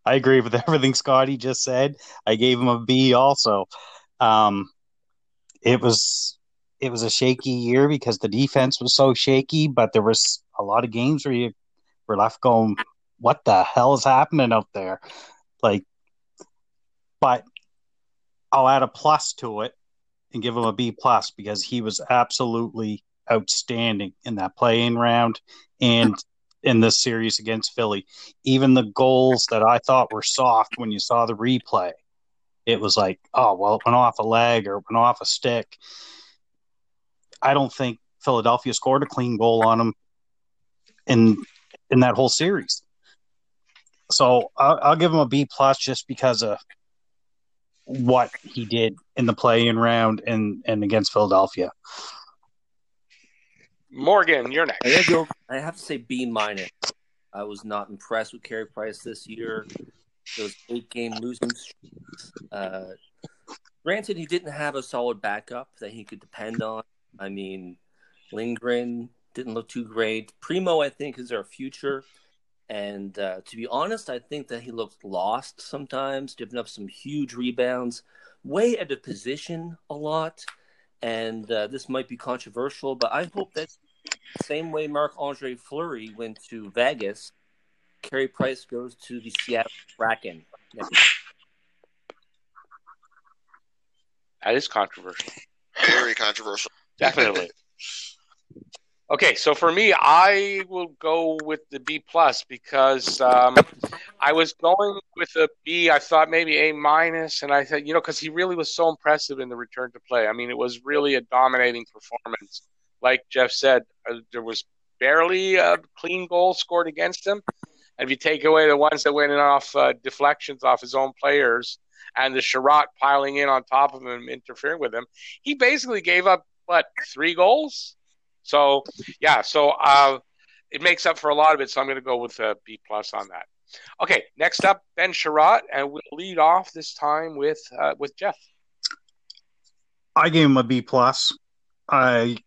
I agree with everything Scotty just said. I gave him a B also. Um, it was it was a shaky year because the defense was so shaky, but there was a lot of games where you were left going, "What the hell is happening out there?" Like, but I'll add a plus to it and give him a B plus because he was absolutely outstanding in that playing round and in this series against Philly. Even the goals that I thought were soft when you saw the replay, it was like, oh well, it went off a leg or it went off a stick. I don't think Philadelphia scored a clean goal on him in in that whole series. So I'll, I'll give him a B plus just because of what he did in the play-in round and and against Philadelphia. Morgan, you're next. I go. I have to say B minus. I was not impressed with Carey Price this year. Those eight game losing streaks. Uh, granted, he didn't have a solid backup that he could depend on. I mean, Lindgren didn't look too great. Primeau, I think, is our future. And uh, to be honest, I think that he looked lost sometimes, giving up some huge rebounds, way out of position a lot. And uh, this might be controversial, but I hope that same way Marc Andre Fleury went to Vegas, Carey Price goes to the Seattle Kraken. next. That is controversial. Very controversial. Definitely. Okay, so for me, I will go with the B plus because um, I was going with a B. I thought maybe A minus, and I said, you know, because he really was so impressive in the return to play. I mean, it was really a dominating performance. Like Jeff said, uh, there was barely a clean goal scored against him, and if you take away the ones that went in off uh, deflections off his own players and the Chiarot piling in on top of him, interfering with him, he basically gave up what three goals. So yeah, so uh, it makes up for a lot of it. So I'm going to go with a B plus on that. Okay, next up, Ben Chiarot, and we'll lead off this time with uh, with Jeff. I gave him a B plus. I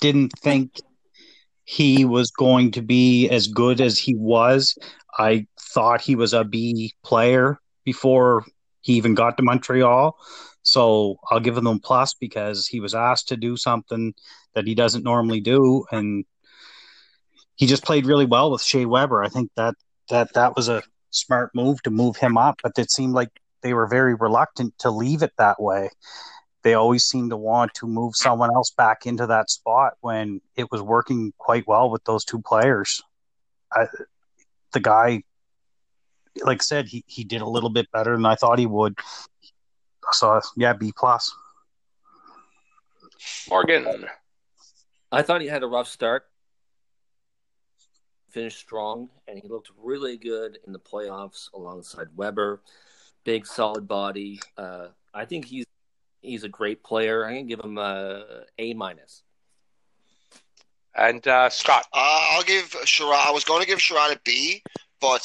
didn't think he was going to be as good as he was. I thought he was a B player before he even got to Montreal. So I'll give him a plus because he was asked to do something that he doesn't normally do, and he just played really well with Shea Weber. I think that that that was a smart move to move him up, but it seemed like they were very reluctant to leave it that way. they always seem to want to move someone else back into that spot when it was working quite well with those two players. I, the guy, like I said, he, he did a little bit better than I thought he would. So yeah, B plus. Morgan. I thought he had a rough start. Finished strong, and he looked really good in the playoffs alongside Weber. Big, solid body. Uh, I think he's he's a great player. I'm gonna give him a A minus. And uh, Scott, uh, I'll give Chiarot. I was going to give Chiarot a B, but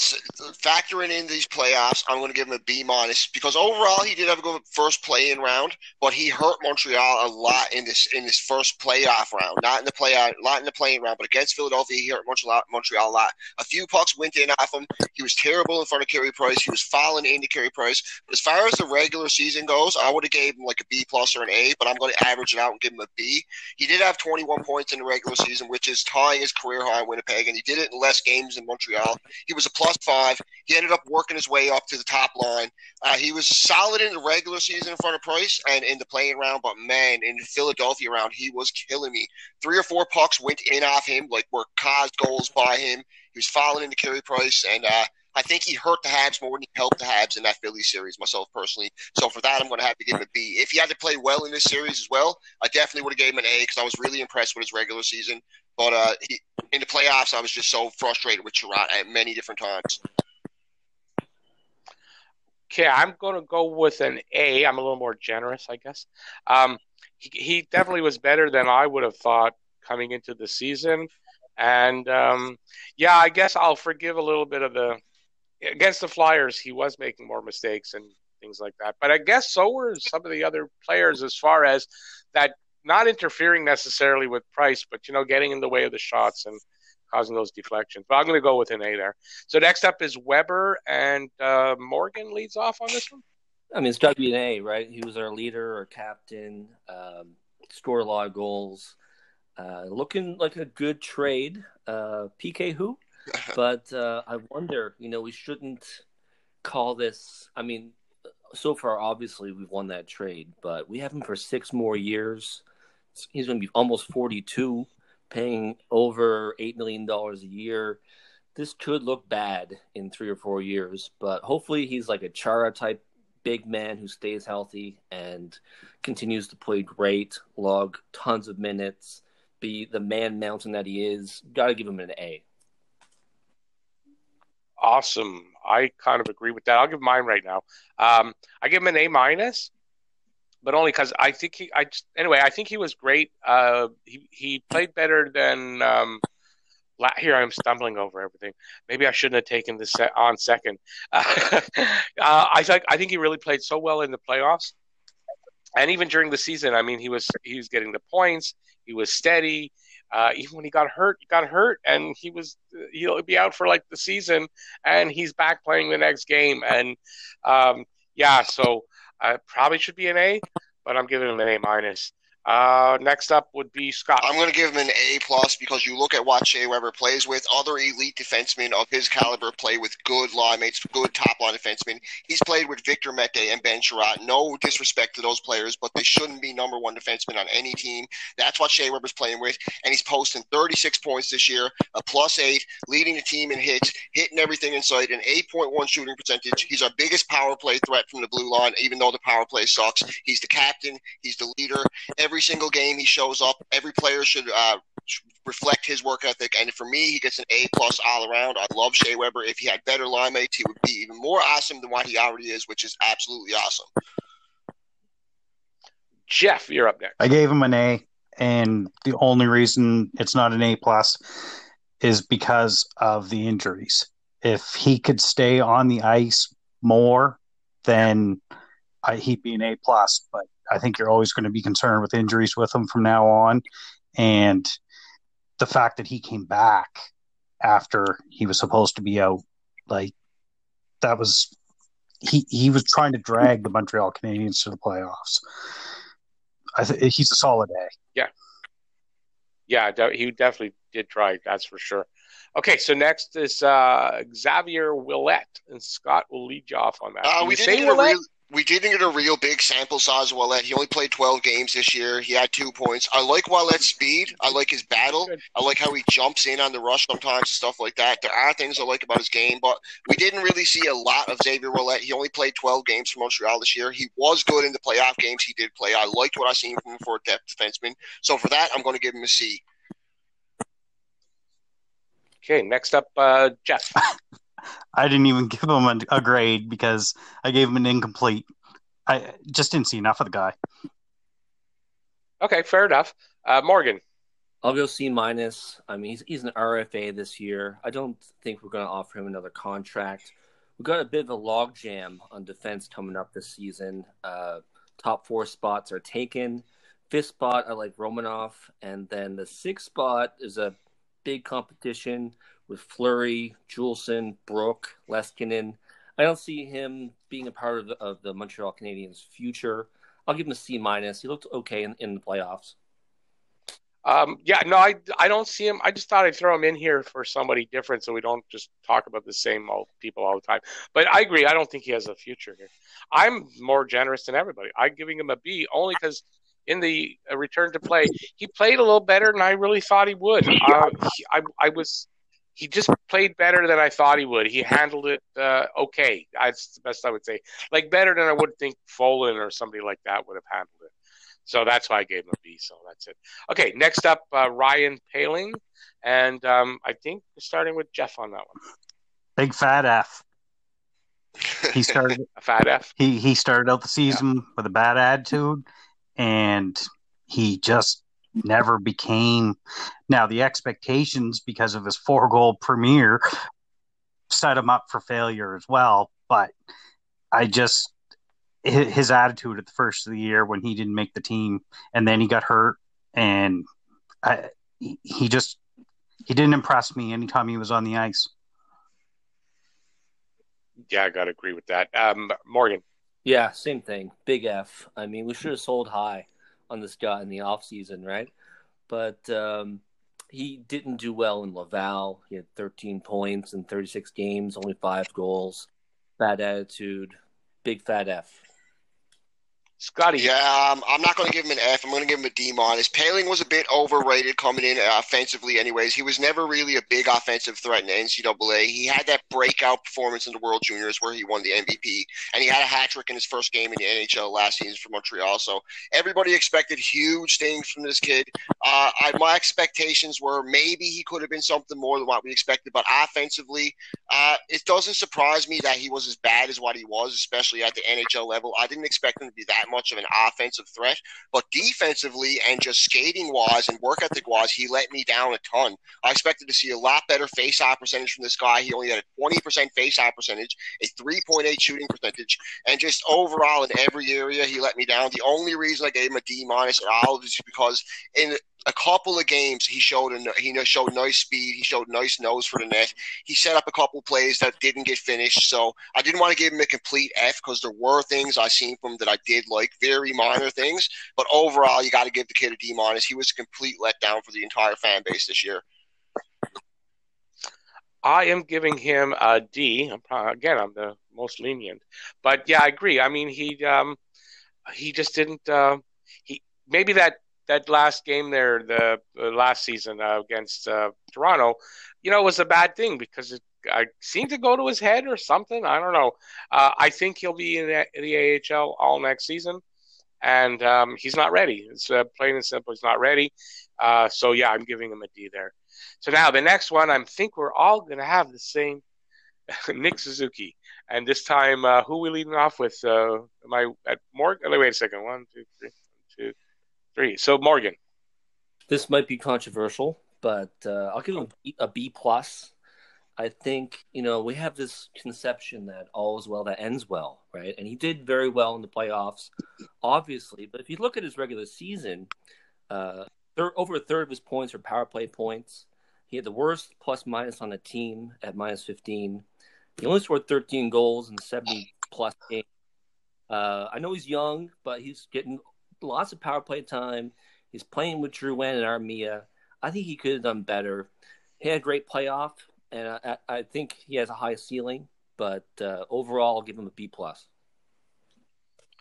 factoring in these playoffs, I'm going to give him a B minus because overall he did have a good first play-in round, but he hurt Montreal a lot in this in this first playoff round. Not in the playoff, not in the playing round, but against Philadelphia, he hurt Montreal, Montreal a lot. A few pucks went in off him. He was terrible in front of Carey Price. He was fouling into Carey Price. But as far as the regular season goes, I would have gave him like a B plus or an A, but I'm going to average it out and give him a B. He did have 21 points in the regular season, which is tying his career high in Winnipeg, and he did it in less games in Montreal. He was a plus five. He ended up working his way up to the top line. Uh, he was solid in the regular season in front of Price and in the playing round, but man, in the Philadelphia round, he was killing me. Three or four pucks went in off him, like were caused goals by him. He was falling into Carey Price, and uh, I think he hurt the Habs more than he helped the Habs in that Philly series, myself personally. So for that, I'm going to have to give him a B. If he had to play well in this series as well, I definitely would have gave him an A because I was really impressed with his regular season. But uh, he, in the playoffs, I was just so frustrated with Chiarot at many different times. Okay, I'm going to go with an A. I'm a little more generous, I guess. Um, he, he, definitely was better than I would have thought coming into the season. And um, yeah, I guess I'll forgive a little bit of the against the Flyers. He was making more mistakes and things like that. But I guess so were some of the other players as far as that not interfering necessarily with Price, but you know, getting in the way of the shots and causing those deflections. But I'm going to go with an A there. So next up is Weber, and uh, Morgan leads off on this one. I mean, it's got to be an A, right? He was our leader, our captain, um, scored a lot of goals. Uh, looking like a good trade. Uh, PK who? but uh, I wonder, you know, we shouldn't call this. I mean, so far, obviously, we've won that trade, but we have him for six more years. He's going to be almost 42 paying over $8 million a year. This could look bad in three or four years, but hopefully he's like a Chara type big man who stays healthy and continues to play great, log tons of minutes, be the man mountain that he is. Got to give him an A. Awesome. I kind of agree with that. I'll give mine right now. Um, I give him an A minus but only because I think he. I just, anyway. I think he was great. Uh, he he played better than. Um, here I'm stumbling over everything. Maybe I shouldn't have taken this set on second. Uh, I think I think he really played so well in the playoffs, and even during the season. I mean, he was he was getting the points. He was steady. Uh, even when he got hurt, he got hurt, and he was he'll be out for like the season, and he's back playing the next game. And um, yeah, so I probably should be an A, but I'm giving him an A minus. Uh, next up would be Scott. I'm going to give him an A plus because you look at what Shea Weber plays with. Other elite defensemen of his caliber play with good line mates, good top line defensemen. He's played with Victor Mete and Ben Chiarot. No disrespect to those players, but they shouldn't be number one defensemen on any team. That's what Shea Weber's playing with, and he's posting 36 points this year, a plus eight, leading the team in hits, hitting everything in sight, an 8.1 shooting percentage. He's our biggest power play threat from the blue line, even though the power play sucks. He's the captain. He's the leader. Every every single game he shows up. Every player should uh, reflect his work ethic. And for me, he gets an A plus all around. I love Shea Weber. If he had better line mates, he would be even more awesome than what he already is, which is absolutely awesome. Jeff, you're up next. I gave him an A, and the only reason it's not an A plus is because of the injuries. If he could stay on the ice more, then I, he'd be an A plus. But I think you're always going to be concerned with injuries with him from now on. And the fact that he came back after he was supposed to be out, like that was he he was trying to drag the Montreal Canadiens to the playoffs. I th- he's a solid A. Yeah, yeah, he definitely did try. That's for sure. Okay, so next is uh, Xavier Ouellet, and Scott will lead you off on that. Uh, we didn't say Ouellet? We didn't get a real big sample size of Ouellet. He only played 12 games this year. He had two points. I like Ouellet's speed. I like his battle. I like how he jumps in on the rush sometimes, and stuff like that. There are things I like about his game, but we didn't really see a lot of Xavier Ouellet. He only played 12 games for Montreal this year. He was good in the playoff games he did play. I liked what I seen from him for a depth defenseman. So for that, I'm going to give him a C. Okay, next up, uh, Jeff. I didn't even give him a, a, grade because I gave him an incomplete. I just didn't see enough of the guy. Okay, fair enough. Uh, Morgan. I'll go C minus. I mean, he's, he's an RFA this year. I don't think we're going to offer him another contract. We've got a bit of a logjam on defense coming up this season. Uh, top four spots are taken. Fifth spot, I like Romanov. And then the sixth spot is a big competition with Fleury, Juulsen, Brook, Leskinen. I don't see him being a part of the, of the Montreal Canadiens' future. I'll give him a C minus. He looked okay in, in the playoffs. Um, yeah, no, I, I don't see him. I just thought I'd throw him in here for somebody different so we don't just talk about the same old people all the time. But I agree. I don't think he has a future here. I'm more generous than everybody. I'm giving him a B only because in the uh, return to play, he played a little better than I really thought he would. Uh, he, I, I was he just played better than I thought he would. He handled it uh, okay. That's the best I would say. Like better than I would think Folan or somebody like that would have handled it. So that's why I gave him a B. So that's it. Okay, next up, uh, Ryan Poehling, and um, I think we're starting with Jeff on that one. Big fat F. He started a fat F. He he started out the season yeah. with a bad attitude, and he just never became. Now the expectations because of his four goal premiere set him up for failure as well. But I just his attitude at the first of the year when he didn't make the team and then he got hurt and I, he just he didn't impress me anytime he was on the ice. Yeah, I gotta agree with that. Um, Morgan. Yeah, same thing. Big F. I mean, we should have sold high on this guy in the off season, right? But um, he didn't do well in Laval. He had 13 points in 36 games, only five goals. Bad attitude, big fat F. Scotty. Yeah, um, I'm not going to give him an F. I'm going to give him a D minus. Poehling was a bit overrated coming in uh, offensively, anyways. He was never really a big offensive threat in the NCAA. He had that breakout performance in the World Juniors where he won the MVP, and he had a hat trick in his first game in the NHL last season for Montreal. So everybody expected huge things from this kid. Uh, I, my expectations were maybe he could have been something more than what we expected, but offensively, uh, it doesn't surprise me that he was as bad as what he was, especially at the NHL level. I didn't expect him to be that much of an offensive threat, but defensively and just skating wise and work ethic wise, he let me down a ton. I expected to see a lot better face off percentage from this guy. He only had a 20% face off percentage, a 3.8 shooting percentage, and just overall in every area, he let me down. The only reason I gave him a D minus at all is because in a couple of games he showed a, he showed nice speed. He showed nice nose for the net. He set up a couple plays that didn't get finished. So I didn't want to give him a complete F because there were things I seen from him that I did like, very minor things. But overall, you got to give the kid a D minus. He was a complete letdown for the entire fan base this year. I am giving him a D. Again, I'm the most lenient, but yeah, I agree. I mean, he um, he just didn't. Uh, he maybe that that last game there, the, last season uh, against uh, Toronto, you know, was a bad thing because it I seemed to go to his head or something. I don't know. Uh, I think he'll be in the, AHL all next season, and um, he's not ready. It's uh, plain and simple. He's not ready. Uh, so yeah, I'm giving him a D there. So now the next one, I think we're all going to have the same Nick Suzuki. And this time, who we leading off with? Am I at Morgan? Wait a second. One, two, three, one, two, three. So Morgan. This might be controversial, but uh, I'll give him a B plus. I think you know we have this conception that all is well that ends well, right? And he did very well in the playoffs, obviously. But if you look at his regular season, uh, third, over a third of his points are power play points. He had the worst plus minus on the team at minus fifteen. He only scored thirteen goals in seventy plus games. Uh, I know he's young, but he's getting lots of power play time. He's playing with Drew Drouin and Armia. I think he could have done better. He had a great playoff, and I, I think he has a high ceiling. But uh, overall, I'll give him a B plus.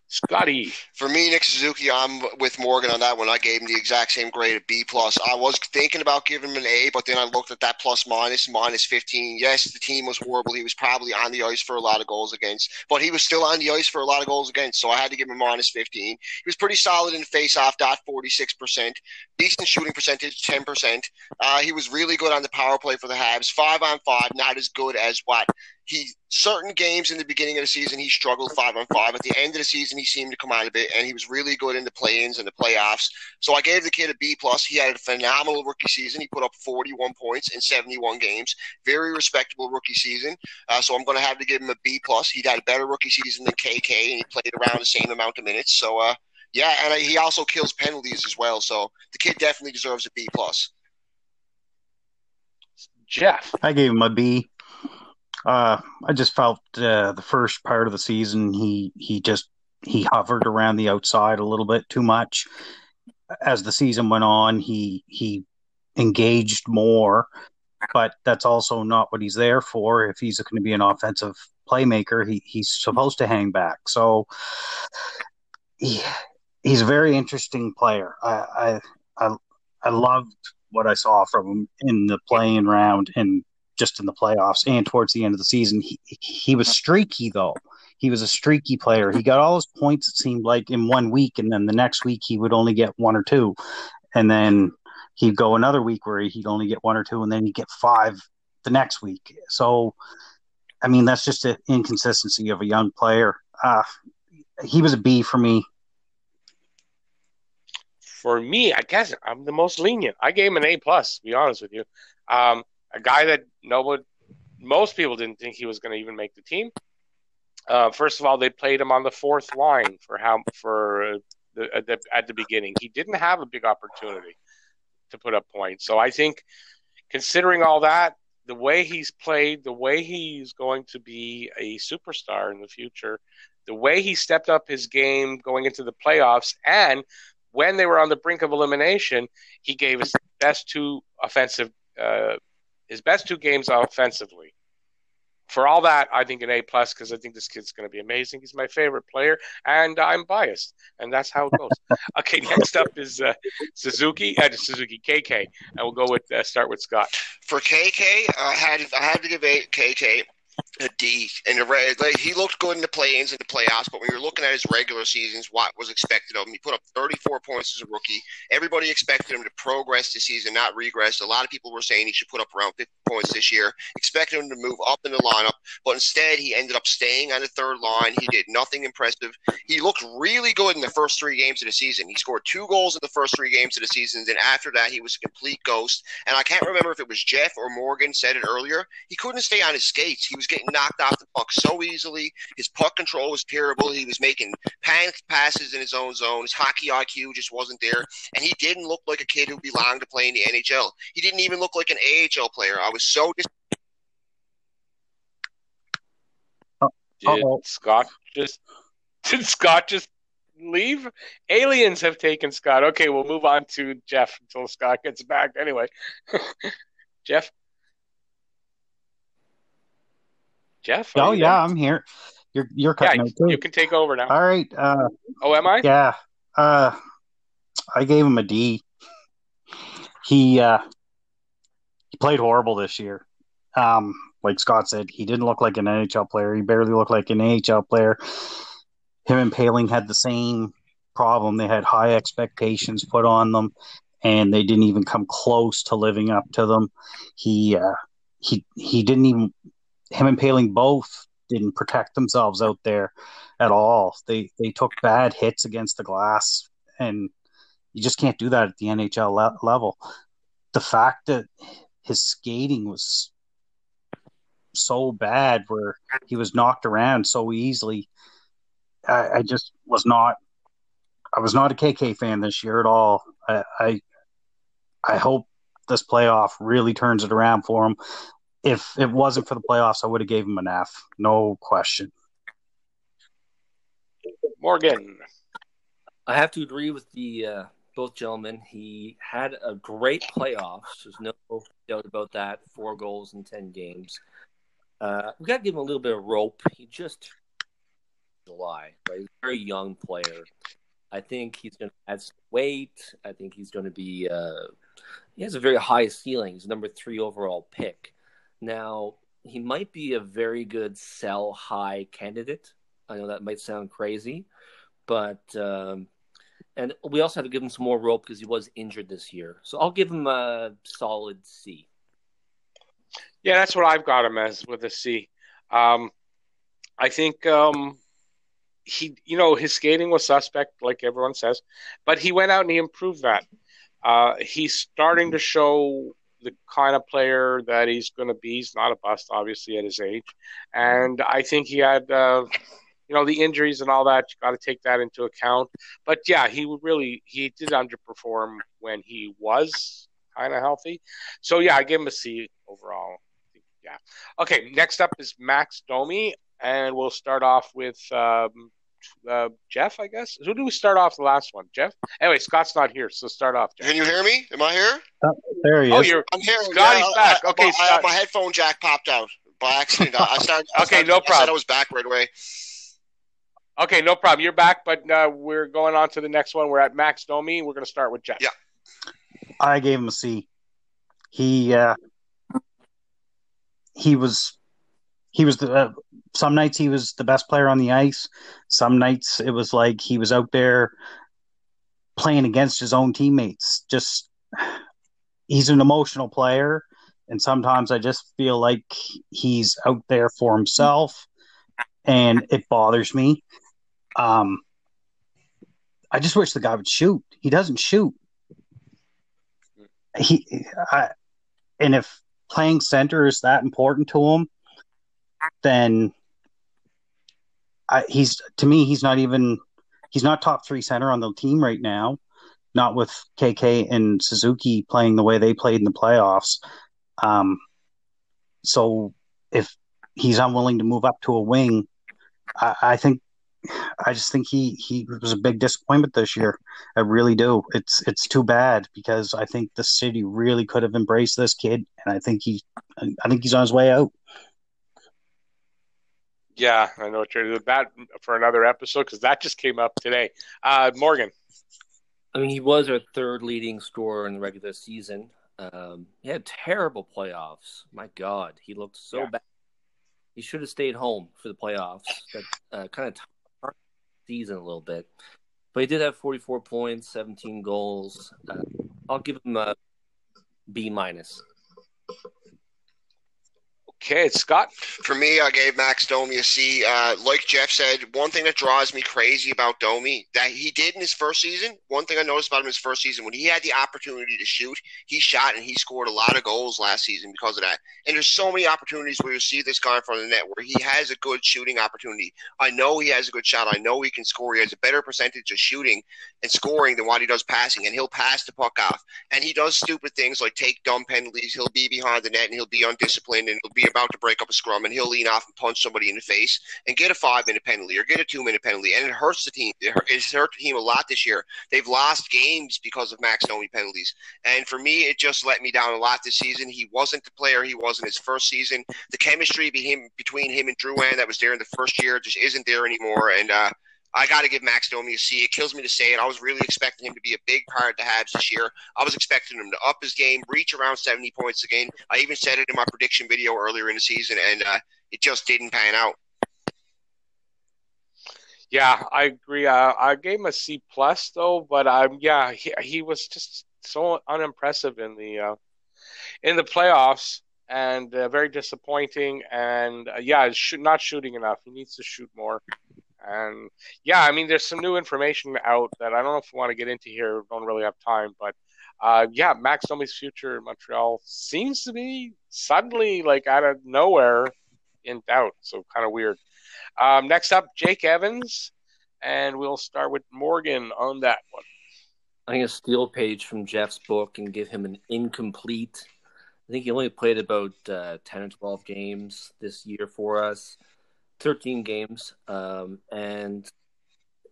Scotty. For me, Nick Suzuki, I'm with Morgan on that one. I gave him the exact same grade of B plus. I was thinking about giving him an A, but then I looked at that plus minus minus 15. Yes, the team was horrible. He was probably on the ice for a lot of goals against, but he was still on the ice for a lot of goals against. So I had to give him minus 15. He was pretty solid in face off dot 46 percent, decent shooting percentage 10 percent. Uh, he was really good on the power play for the Habs. Five on five, not as good as what he certain games in the beginning of the season he struggled five on five. At the end of the season, he seemed to come out of it, and he was really good in the play-ins and the playoffs. So I gave the kid a B plus. He had a phenomenal rookie season. He put up 41 points in 71 games. Very respectable rookie season. Uh, so I'm going to have to give him a B plus. He had a better rookie season than KK, and he played around the same amount of minutes. So uh, yeah, and he also kills penalties as well. So the kid definitely deserves a B plus. Jeff, I gave him a B. Uh, I just felt uh, the first part of the season he he just he hovered around the outside a little bit too much. As the season went on, he he engaged more, but that's also not what he's there for. If he's going to be an offensive playmaker, he he's supposed to hang back. So he, he's a very interesting player. I I I, I loved what I saw from him in the playing round and just in the playoffs and towards the end of the season. He he was streaky though. He was a streaky player. He got all his points it seemed like in one week, and then the next week he would only get one or two, and then he'd go another week where he'd only get one or two, and then he'd get five the next week. So, I mean, that's just an inconsistency of a young player. Uh, he was a B for me. For me, I guess I'm the most lenient. I gave him an A plus. To be honest with you, um, a guy that nobody, most people didn't think he was going to even make the team. Uh, first of all, they played him on the fourth line for how for the, at, the, at the beginning. He didn't have a big opportunity to put up points. So I think, considering all that, the way he's played, the way he's going to be a superstar in the future, the way he stepped up his game going into the playoffs, and when they were on the brink of elimination, he gave his best two offensive uh, his best two games offensively. For all that, I think an A plus because I think this kid's going to be amazing. He's my favorite player, and I'm biased, and that's how it goes. okay, next up is uh, Suzuki, uh, Suzuki KK, and we'll go with uh, start with Scott. For KK, I had I had to give a KK a D, and the, like, he looked good in the play-ins and the playoffs. But when you're looking at his regular seasons, what was expected of him? He put up 34 points as a rookie. Everybody expected him to progress this season, not regress. A lot of people were saying he should put up around 50 points this year. Expected him to move up in the lineup, but instead he ended up staying on the third line. He did nothing impressive. He looked really good in the first three games of the season. He scored two goals in the first three games of the season. Then after that, he was a complete ghost. And I can't remember if it was Jeff or Morgan said it earlier. He couldn't stay on his skates. He was getting knocked off the puck so easily. His puck control was terrible. He was making panicked passes in his own zone. His hockey IQ just wasn't there. And he didn't look like a kid who belonged to play in the NHL. He didn't even look like an AHL player. I was so dis- Did Uh-oh. Scott just did Scott just leave? Aliens have taken Scott. Okay, we'll move on to Jeff until Scott gets back. Anyway, Jeff. Jeff? Oh yeah, there? I'm here. You're you're cutting yeah, out. You can take over now. All right. Uh, oh, am I? Yeah. Uh, I gave him a D. He uh, he played horrible this year. Um, like Scott said, he didn't look like an NHL player. He barely looked like an AHL player. Him and Poehling had the same problem. They had high expectations put on them, and they didn't even come close to living up to them. He uh, he he didn't even him and Poehling both didn't protect themselves out there at all. They they took bad hits against the glass, and you just can't do that at the NHL le- level. The fact that his skating was so bad, where he was knocked around so easily, I, I just was not. I was not a KK fan this year at all. I, I, I hope this playoff really turns it around for him if it wasn't for the playoffs, I would have gave him an F, no question. Morgan, I have to agree with the uh, both gentlemen. He had a great playoffs. There's no doubt about that. Four goals in ten games. Uh, we got to give him a little bit of rope. He just July. Right, he's a very young player. I think he's going to add some weight. I think he's going to be. Uh, he has a very high ceiling. He's number three overall pick. Now he might be a very good sell high candidate. I know that might sound crazy, but um, and we also have to give him some more rope because he was injured this year. So I'll give him a solid C. Yeah, that's what I've got him as with a C. Um, I think um, he, you know, his skating was suspect, like everyone says, but he went out and he improved that. Uh, he's starting to show the kind of player that he's going to be. He's not a bust, obviously, at his age, and I think he had, uh, you know, the injuries and all that. You got to take that into account. But yeah, he really he did underperform when he was kind of healthy. So yeah, I give him a C overall. Yeah. Okay. Next up is Max Domi, and we'll start off with um, uh, Jeff, I guess. Who do we start off the last one? Jeff. Anyway, Scott's not here, so start off. Jeff. Can you hear me? Am I here? Uh, there he Oh, you're I'm here. Scotty's yeah, back. I, Okay, I, Scott. my headphone jack popped out by accident. I I started. I Okay, started- no I said problem. I was back right away. okay. No problem. You're back, but uh, we're going on to the next one. We're at Max Domi. We're going to start with Jeff. Yeah. I gave him a C. He uh, he was he was the uh, some nights he was the best player on the ice. Some nights it was like he was out there playing against his own teammates. Just he's an emotional player, and sometimes I just feel like he's out there for himself, and it bothers me. Um, I just wish the guy would shoot. He doesn't shoot he I, and if playing center is that important to him then I, he's to me he's not even he's not top three center on the team right now not with kk and suzuki playing the way they played in the playoffs um so if he's unwilling to move up to a wing i, I think I just think he, he was a big disappointment this year. I really do. It's it's too bad because I think the city really could have embraced this kid, and I think he I think he's on his way out. Yeah, I know what you're doing. That for another episode because that just came up today. Uh, Morgan. I mean, he was our third leading scorer in the regular season. Um, he had terrible playoffs. My God, he looked so Yeah. bad. He should have stayed home for the playoffs. That uh, kind of season a little bit. But he did have 44 points, 17 goals. Uh, I'll give him a B minus. Okay, it's Scott. For me, I gave Max Domi a C. Uh, like Jeff said, one thing that draws me crazy about Domi that he did in his first season. One thing I noticed about him his first season when he had the opportunity to shoot, he shot and he scored a lot of goals last season because of that. And there's so many opportunities where you see this guy in front of the net where he has a good shooting opportunity. I know he has a good shot. I know he can score. He has a better percentage of shooting and scoring than what he does passing, and he'll pass the puck off. And he does stupid things like take dumb penalties. He'll be behind the net and he'll be undisciplined and he'll be about to break up a scrum and he'll lean off and punch somebody in the face and get a five minute penalty or get a two minute penalty. And it hurts the team. It it's hurt the team a lot this year. They've lost games because of Max Domi penalties. And for me, it just let me down a lot this season. He wasn't the player he was in his first season. The chemistry be him, between him and Drouin that was there in the first year just isn't there anymore. And uh, I got to give Max Domi a C. It kills me to say it. I was really expecting him to be a big part of the Habs this year. I was expecting him to up his game, reach around 70 points a game. I even said it in my prediction video earlier in the season, and uh, it just didn't pan out. Yeah, I agree. Uh, I gave him a C plus though, but um, yeah, he, he was just so unimpressive in the uh, in the playoffs and uh, very disappointing. And uh, yeah, not shooting enough. He needs to shoot more. And yeah, I mean, there's some new information out that I don't know if we want to get into here. Don't really have time, but uh, yeah, Max Domi's future in Montreal seems to be suddenly like out of nowhere in doubt. So kind of weird. Um, next up, Jake Evans, and we'll start with Morgan on that one. I'm to steal a page from Jeff's book and give him an incomplete. I think he only played about uh, 10 or 12 games this year for us, 13 games. Um, and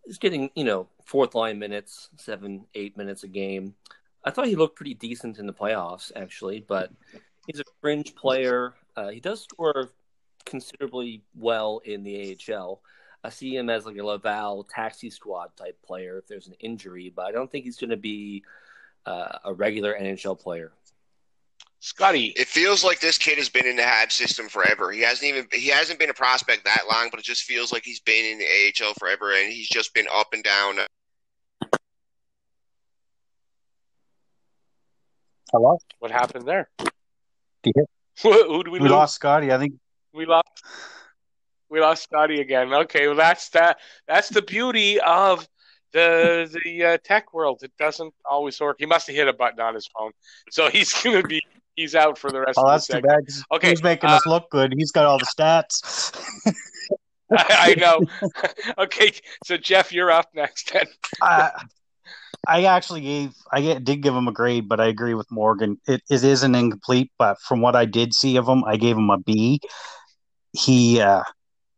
he's getting, you know, fourth line minutes, seven, eight minutes a game. I thought he looked pretty decent in the playoffs, actually, but he's a fringe player. Uh, he does score considerably well in the AHL. I see him as like a Laval taxi squad type player if there's an injury, but I don't think he's going to be uh, a regular NHL player. Scotty, It feels like this kid has been in the Habs system forever. He hasn't even he hasn't been a prospect that long, but it just feels like he's been in the AHL forever, and he's just been up and down. Hello. what happened there? Do you hear? Who do we, We lose? lost Scotty. I think We lost. We lost Scotty again. Okay, well that's that. That's the beauty of the the uh, tech world. It doesn't always work. He must have hit a button on his phone, so he's gonna be he's out for the rest Oh, of the that's too bad. Okay, He's making uh, us look good. He's got all the stats. I, I know. okay, so Jeff, you're up next. Then. I, I actually gave I did give him a grade, but I agree with Morgan. It, it is an incomplete, but from what I did see of him, I gave him a B. He uh,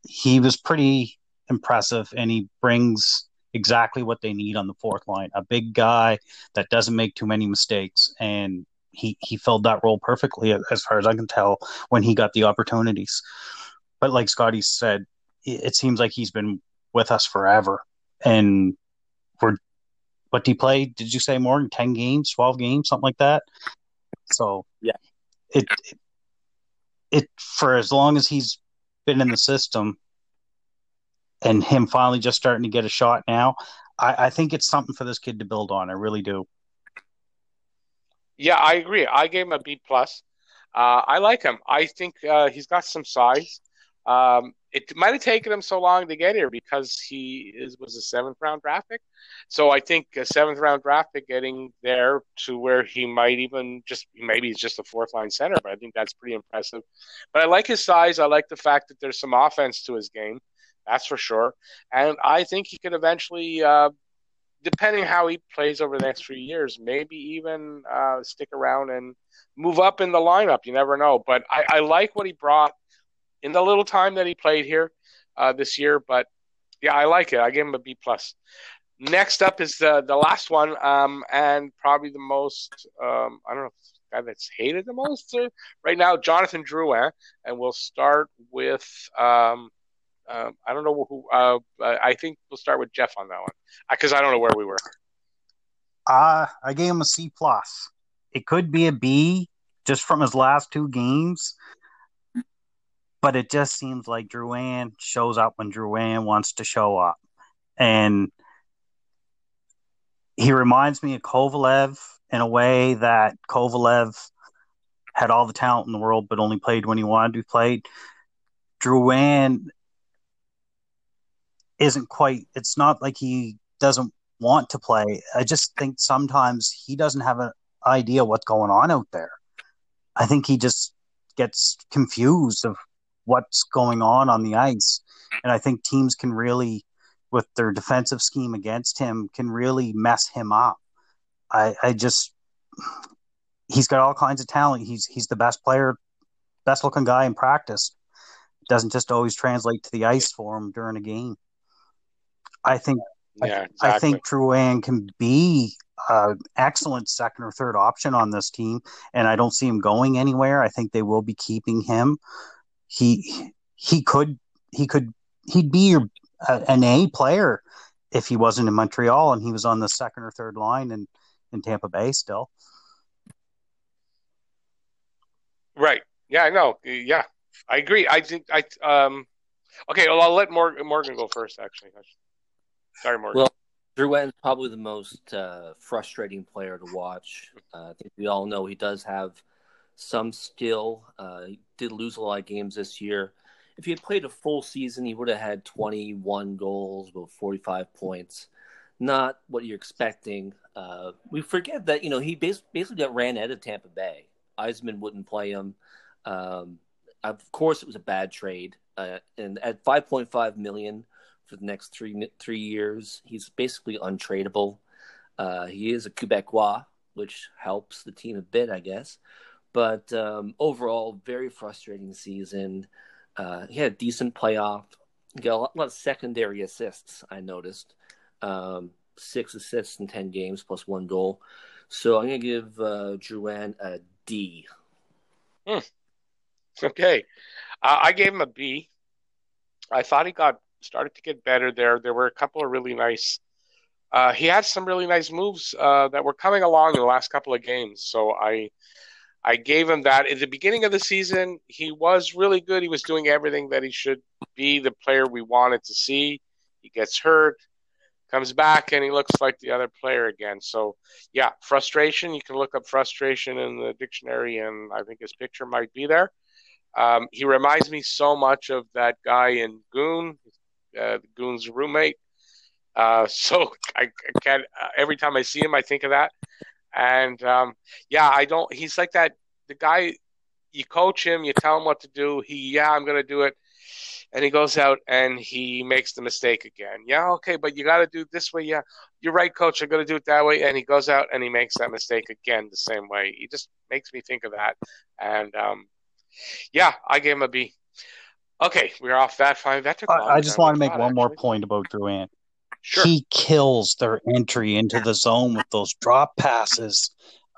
he was pretty impressive, and he brings exactly what they need on the fourth line. A big guy that doesn't make too many mistakes, and he he filled that role perfectly, as far as I can tell, when he got the opportunities. But like Scotty said, it, it seems like he's been with us forever, and we're what did he play? Did you say more than ten games, twelve games, something like that? So Yeah. it, it it for as long as he's been in the system, and him finally just starting to get a shot now, I, I think it's something for this kid to build on. I really do. Yeah, I agree. I gave him a B plus. Uh, I like him. I think uh, he's got some size. Um, it might have taken him so long to get here because he is was a seventh round draft pick. So I think a seventh round draft pick getting there to where he might even just maybe he's just a fourth line center, but I think that's pretty impressive. But I like his size. I like the fact that there's some offense to his game. That's for sure. And I think he could eventually uh, depending how he plays over the next few years, maybe even uh, stick around and move up in the lineup. You never know. But I, I like what he brought in the little time that he played here uh, this year. But yeah, I like it. I give him a B plus. Next up is the the last one, um, and probably the most um, I don't know guy that's hated the most uh, right now, Jonathan Drouin, and we'll start with. Um, uh, I don't know who. Uh, I think we'll start with Jeff on that one because I don't know where we were. Uh, I gave him a C plus. It could be a B just from his last two games, but it just seems like Drouin shows up when Drouin wants to show up, and he reminds me of Kovalev in a way that Kovalev had all the talent in the world, but only played when he wanted to be played. Drouin isn't quite. It's not like he doesn't want to play. I just think sometimes he doesn't have an idea what's going on out there. I think he just gets confused of what's going on on the ice, and I think teams can really, with their defensive scheme against him, can really mess him up. I, I just, he's got all kinds of talent. He's he's the best player, best looking guy in practice. Doesn't just always translate to the ice for him during a game. I think Yeah, exactly. I think Drouin can be an excellent second or third option on this team, and I don't see him going anywhere. I think they will be keeping him. He he could he could he'd be your uh, an A player if he wasn't in Montreal and he was on the second or third line in in Tampa Bay still. right. Yeah, I know. Yeah, I agree. I think I um. Okay, well, I'll let Morgan, Morgan go first. Actually, sorry, Morgan. Well, Drouin's probably the most uh, frustrating player to watch. Uh, I think we all know he does have some skill. Uh, he did lose a lot of games this year. If he had played a full season, he would have had 21 goals, about 45 points. Not what you're expecting. Uh, we forget that you know he bas- basically got ran out of Tampa Bay. Yzerman wouldn't play him. Um, of course, it was a bad trade. Uh, and at 5.5 million for the next three three years, he's basically untradeable. Uh, he is a Quebecois, which helps the team a bit, I guess. But um, overall, very frustrating season. Uh, he had a decent playoff. He got a lot, a lot of secondary assists. I noticed um, six assists in ten games plus one goal. So I'm gonna give uh, Drouin a D. Okay. Uh, I gave him a B. I thought he got started to get better there. There were a couple of really nice. Uh, he had some really nice moves uh, that were coming along in the last couple of games. So I, I gave him that. At the beginning of the season, he was really good. He was doing everything that he should be, the player we wanted to see. He gets hurt, comes back, and he looks like the other player again. So, yeah, frustration. You can look up frustration in the dictionary, and I think his picture might be there. Um, he reminds me so much of that guy in Goon, uh, Goon's roommate. Uh, so I, I can't. Uh, every time I see him, I think of that. And um, yeah, I don't. He's like that. The guy. You coach him. You tell him what to do. He, yeah, I'm to do it. And he goes out and he makes the mistake again. Yeah, okay, but you got to do this way. Yeah, you're right, coach. I'm to do it that way. And he goes out and he makes that mistake again the same way. He just makes me think of that. And um, yeah, I gave him a B. Okay, we're off that five. That took. I, I just want to make one actually. more point about Drouin. Sure. He kills their entry into the zone with those drop passes.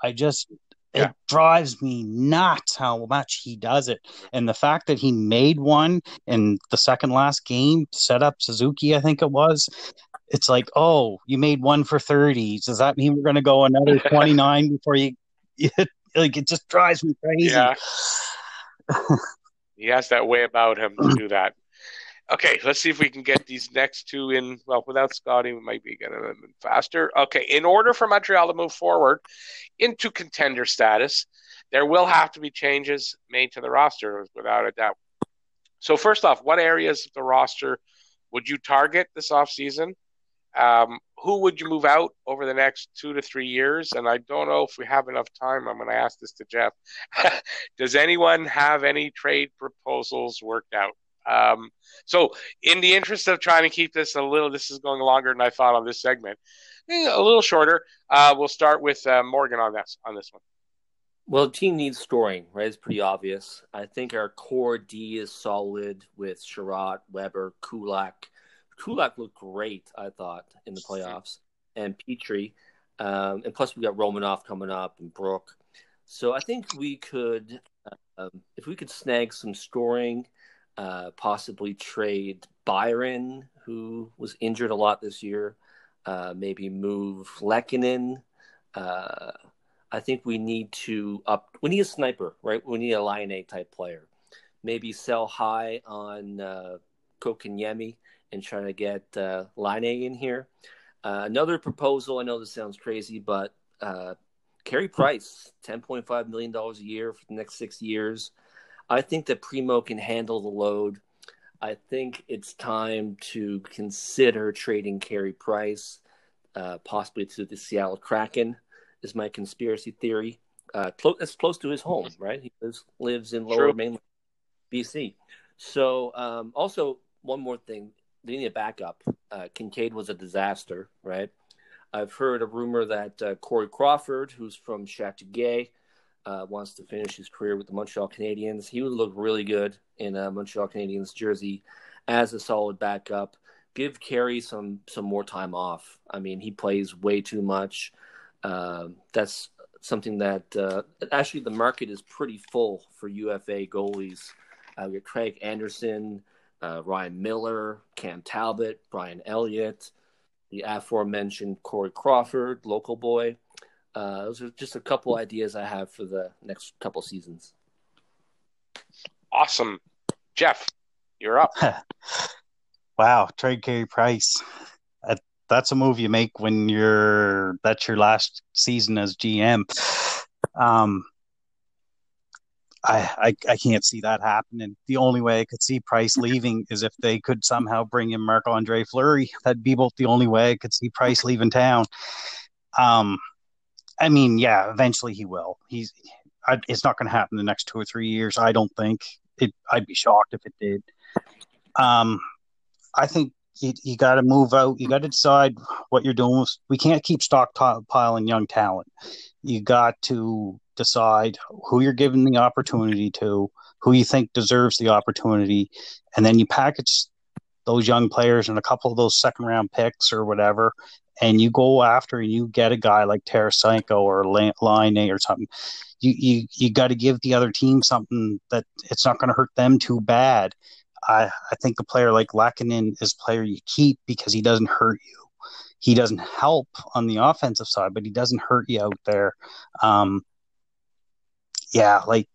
I just yeah. it drives me nuts how much he does it. And the fact that he made one in the second last game, set up Suzuki, I think it was. It's like, oh, you made one for 30. Does that mean we're going to go another 29 before you, you like it just drives me crazy. Yeah. he has that way about him to do that. Okay, let's see if we can get these next two in. Well, without Scotty, we might be getting them faster. Okay, in order for Montreal to move forward into contender status, there will have to be changes made to the roster, without a doubt. So, first off, what areas of the roster would you target this offseason? Um, who would you move out over the next two to three years? And I don't know if we have enough time. I'm going to ask this to Jeff. Does anyone have any trade proposals worked out? Um, so, in the interest of trying to keep this a little, this is going longer than I thought on this segment, eh, a little shorter. Uh, we'll start with uh, Morgan on this on this one. Well, team needs scoring, right? It's pretty obvious. I think our core D is solid with Chiarot, Weber, Kulak Kulak looked great, I thought, in the playoffs, and Petry. Um, and plus, we got Romanov coming up and Brook. So I think we could, um, if we could snag some scoring, uh, possibly trade Byron, who was injured a lot this year, uh, maybe move Lehkonen. Uh, I think we need to up. We need a sniper, right? We need a Laine type player. Maybe sell high on uh, Kotkaniemi and trying to get uh, Laine in here. Uh, another proposal. I know this sounds crazy, but uh, Carey Price, ten point five million dollars a year for the next six years. I think that Primeau can handle the load. I think it's time to consider trading Carey Price, uh, possibly to the Seattle Kraken. Is my conspiracy theory. Uh, close, that's close to his home, right? He lives lives in Lower True. Mainland, BC. So, um, also one more thing they need a backup. Uh, Kinkaid was a disaster, right? I've heard a rumor that uh, Corey Crawford, who's from Chateauguay, uh, wants to finish his career with the Montreal Canadiens. He would look really good in a Montreal Canadiens jersey as a solid backup. Give Carey some some more time off. I mean, he plays way too much. Uh, that's something that uh, actually the market is pretty full for UFA goalies. Uh, we got Craig Anderson, uh, Ryan Miller, Cam Talbot, Brian Elliott, the aforementioned Corey Crawford, local boy. Uh, those are just a couple ideas I have for the next couple seasons. Awesome. Jeff, you're up. wow, trade Carey Price. that's a move you make when you're that's your last season as GM. Um, I, I, I can't see that happening. The only way I could see Price leaving is if they could somehow bring in Marc Andre Fleury. That'd be both the only way I could see Price leaving town. Um, I mean, yeah, eventually he will. He's I, it's not going to happen in the next two or three years. I don't think it. I'd be shocked if it did. Um, I think you, you got to move out. You got to decide what you're doing. We can't keep stockpiling young talent. You got to decide who you're giving the opportunity to, who you think deserves the opportunity, and then you package those young players and a couple of those second round picks or whatever, and you go after and you get a guy like Tarasenko or Laine or something. You you you got to give the other team something that it's not going to hurt them too bad. I, I think a player like Lehkonen is a player you keep because he doesn't hurt you. He doesn't help on the offensive side, but he doesn't hurt you out there. Um, yeah, like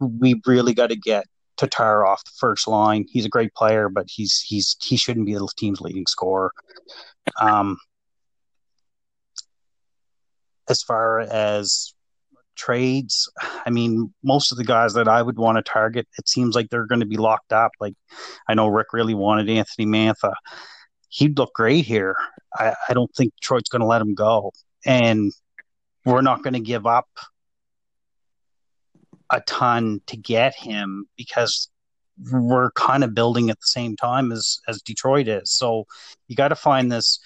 we really got to get Tatar off the first line. He's a great player, but he's he's he shouldn't be the team's leading scorer. Um, as far as trades, I mean, most of the guys that I would want to target, it seems like they're going to be locked up. Like I know Rick really wanted Anthony Mantha. He'd look great here. I, I don't think Detroit's going to let him go, and we're not going to give up a ton to get him because we're kind of building at the same time as as Detroit is. So you got to find this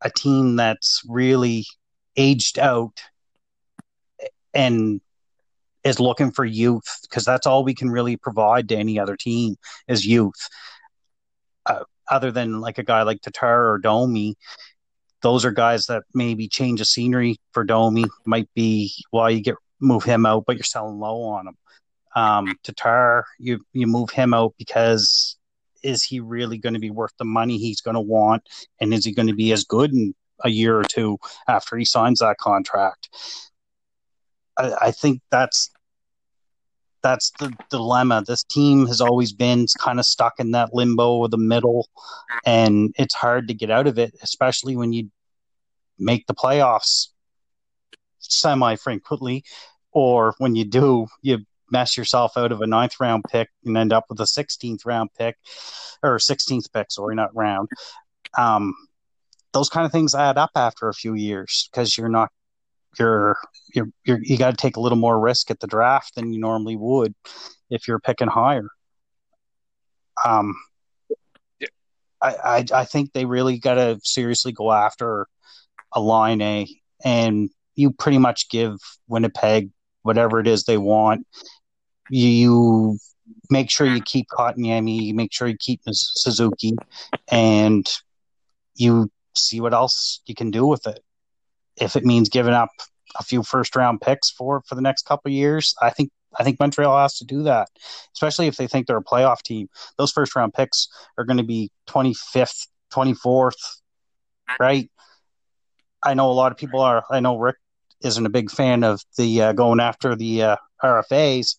a team that's really aged out and is looking for youth because that's all we can really provide to any other team is youth. Uh, other than like a guy like Tatar or Domi, those are guys that maybe change the scenery for Domi might be why you get move him out, but you're selling low on him. Um, Tatar, you you move him out because is he really going to be worth the money he's going to want, and is he going to be as good in a year or two after he signs that contract? I, I think that's that's the dilemma. This team has always been kind of stuck in that limbo of the middle, and it's hard to get out of it, especially when you make the playoffs semi frequently, or when you do, you mess yourself out of a ninth round pick and end up with a 16th round pick or 16th pick, sorry, not round. Um, those kind of things add up after a few years because you're not you're you're, you're you got to take a little more risk at the draft than you normally would if you're picking higher. Um. I, I I think they really got to seriously go after a Laine and you pretty much give Winnipeg whatever it is they want. You make sure you keep Kotkaniemi, you make sure you keep Suzuki, and you see what else you can do with it. If it means giving up a few first round picks for for the next couple years, I think I think Montreal has to do that, especially if they think they're a playoff team. Those first round picks are going to be 25th, 24th, right? I know a lot of people are. I know Rick isn't a big fan of the uh, going after the uh, RFAs.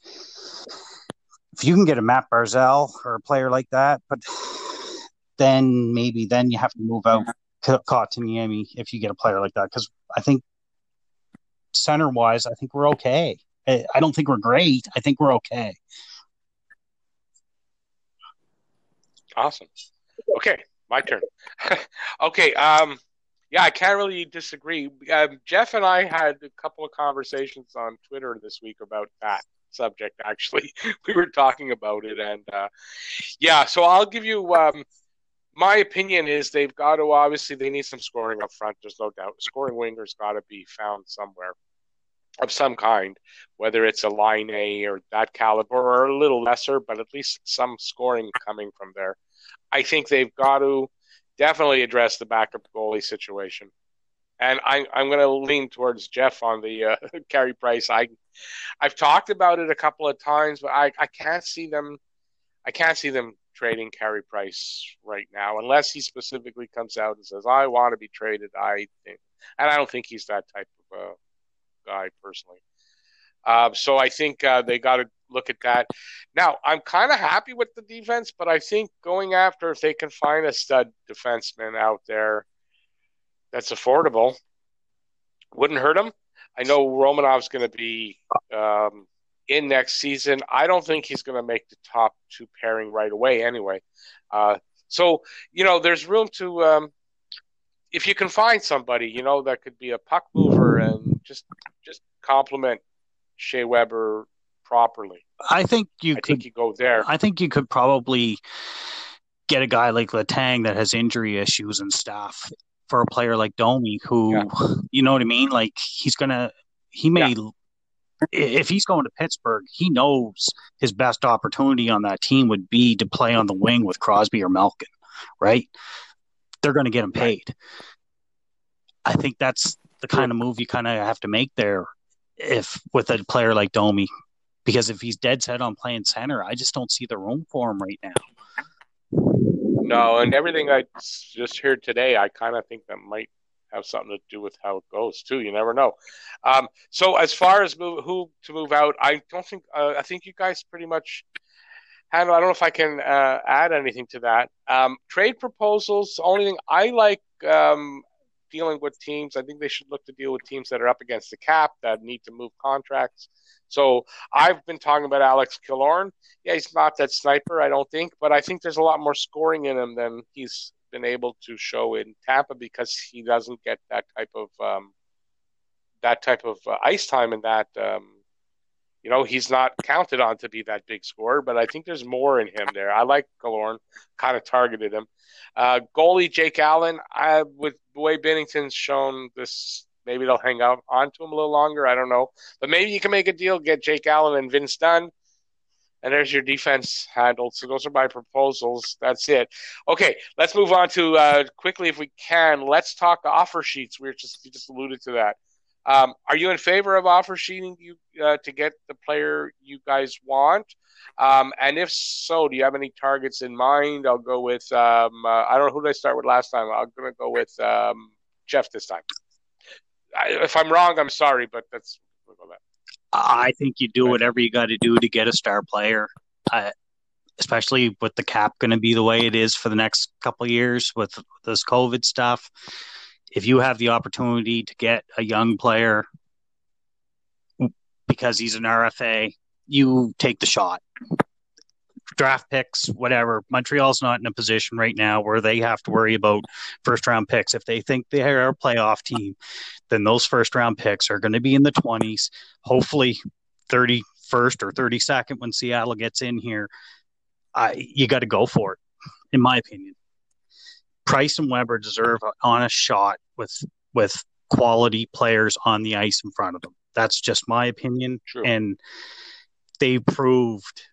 If you can get a Matt Barzal or a player like that, but then maybe then you have to move out Kotkaniemi if you get a player like that because I think center wise, I think we're okay. I don't think we're great. I think we're okay. Awesome. Okay, my turn. okay, um, yeah, I can't really disagree. Um, Jeff and I had a couple of conversations on Twitter this week about that subject. Actually, we were talking about it, and uh, yeah. So I'll give you um, my opinion. Is they've got to obviously they need some scoring up front. There's no doubt. Scoring wingers got to be found somewhere of some kind, whether it's a Laine or that caliber or a little lesser, but at least some scoring coming from there. I think they've got to definitely address the backup goalie situation. And I, I'm going to lean towards Jeff on the uh, Carey Price. I, I've talked about it a couple of times, but I, I can't see them. I can't see them trading Carey Price right now, unless he specifically comes out and says, "I want to be traded." I think, and I don't think he's that type of uh, guy personally. Uh, so I think uh, they got to look at that. Now, I'm kind of happy with the defense, but I think going after if they can find a stud defenseman out there that's affordable wouldn't hurt them. I know Romanov's going to be um, in next season. I don't think he's going to make the top two pairing right away anyway. Uh, so, you know, there's room to, um, if you can find somebody, you know, that could be a puck mover and just just complement Shea Weber properly. I think you I could. think you go there. I think you could probably get a guy like Letang that has injury issues and stuff for a player like Domi, who, yeah. you know what I mean? Like he's gonna, he may, yeah. if he's going to Pittsburgh, he knows his best opportunity on that team would be to play on the wing with Crosby or Malkin, right? They're going to get him paid. I think that's the kind of move you kind of have to make there, if with a player like Domi, because if he's dead set on playing center, I just don't see the room for him right now. No, and everything I just heard today, I kind of think that might have something to do with how it goes too. You never know. Um, so as far as move, who to move out, I don't think. Uh, I think you guys pretty much handle. I don't know if I can uh, add anything to that. Um, trade proposals. Only thing I like um, dealing with teams. I think they should look to deal with teams that are up against the cap that need to move contracts. So I've been talking about Alex Killorn. Yeah, he's not that sniper, I don't think, but I think there's a lot more scoring in him than he's been able to show in Tampa because he doesn't get that type of um, that type of uh, ice time and that um, you know he's not counted on to be that big scorer. But I think there's more in him there. I like Killorn, kind of targeted him. Uh, goalie Jake Allen, I, with the way Binnington's shown this, maybe they'll hang out onto him a little longer. I don't know, but maybe you can make a deal, get Jake Allen and Vince Dunn and there's your defense handled. So those are my proposals. That's it. Okay, let's move on to uh, quickly, if we can. Let's talk offer sheets. We are just you just alluded to that. Um, are you in favor of offer sheeting you uh, to get the player you guys want? Um, and if so, do you have any targets in mind? I'll go with um, uh, I don't know who did I start with last time. I'm going to go with um, Jeff this time. I, if I'm wrong, I'm sorry, but that's we'll go that. I think you do whatever you got to do to get a star player, uh, especially with the cap going to be the way it is for the next couple years with this COVID stuff. If you have the opportunity to get a young player because he's an RFA, you take the shot. Draft picks, whatever. Montreal's not in a position right now where they have to worry about first round picks. If they think they are a playoff team, then those first round picks are going to be in the 20s, hopefully 31st or 32nd when Seattle gets in here. I, you got to go for it, in my opinion. Price and Weber deserve an honest shot with with quality players on the ice in front of them. That's just my opinion. True. And they proved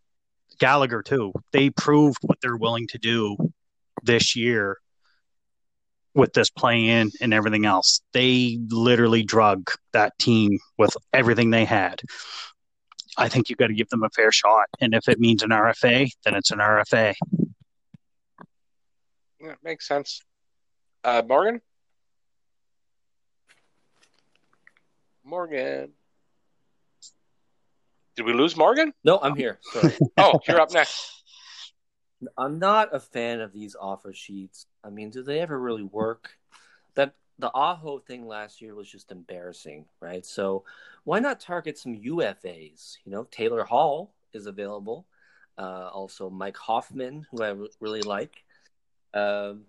Gallagher too. They proved what they're willing to do this year with this play in and everything else. They literally drug that team with everything they had. I think you've got to give them a fair shot. And if it means an RFA, then it's an RFA. Yeah, makes sense. Uh, Morgan? Morgan. Did we lose Morgan? No, I'm here. Sorry. oh, you're up next. I'm not a fan of these offer sheets. I mean, do they ever really work? That the Aho thing last year was just embarrassing, right? So why not target some UFAs? You know, Taylor Hall is available. Uh, also, Mike Hoffman, who I really like. Um,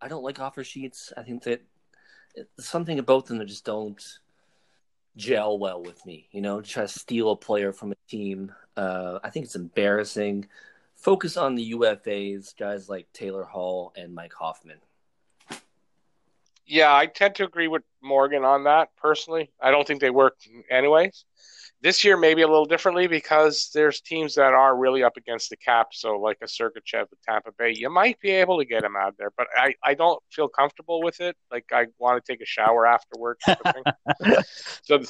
I don't like offer sheets. I think that something about them that just don't gel well with me. You know, try to steal a player from a team. Uh, I think it's embarrassing focus on the UFAs, guys like Taylor Hall and Mike Hoffman. Yeah, I tend to agree with Morgan on that personally. I don't think they work anyways. This year, maybe a little differently because there's teams that are really up against the cap. So, like a Sergachev with Tampa Bay, you might be able to get him out there, but I, I don't feel comfortable with it. Like, I want to take a shower afterwards. so,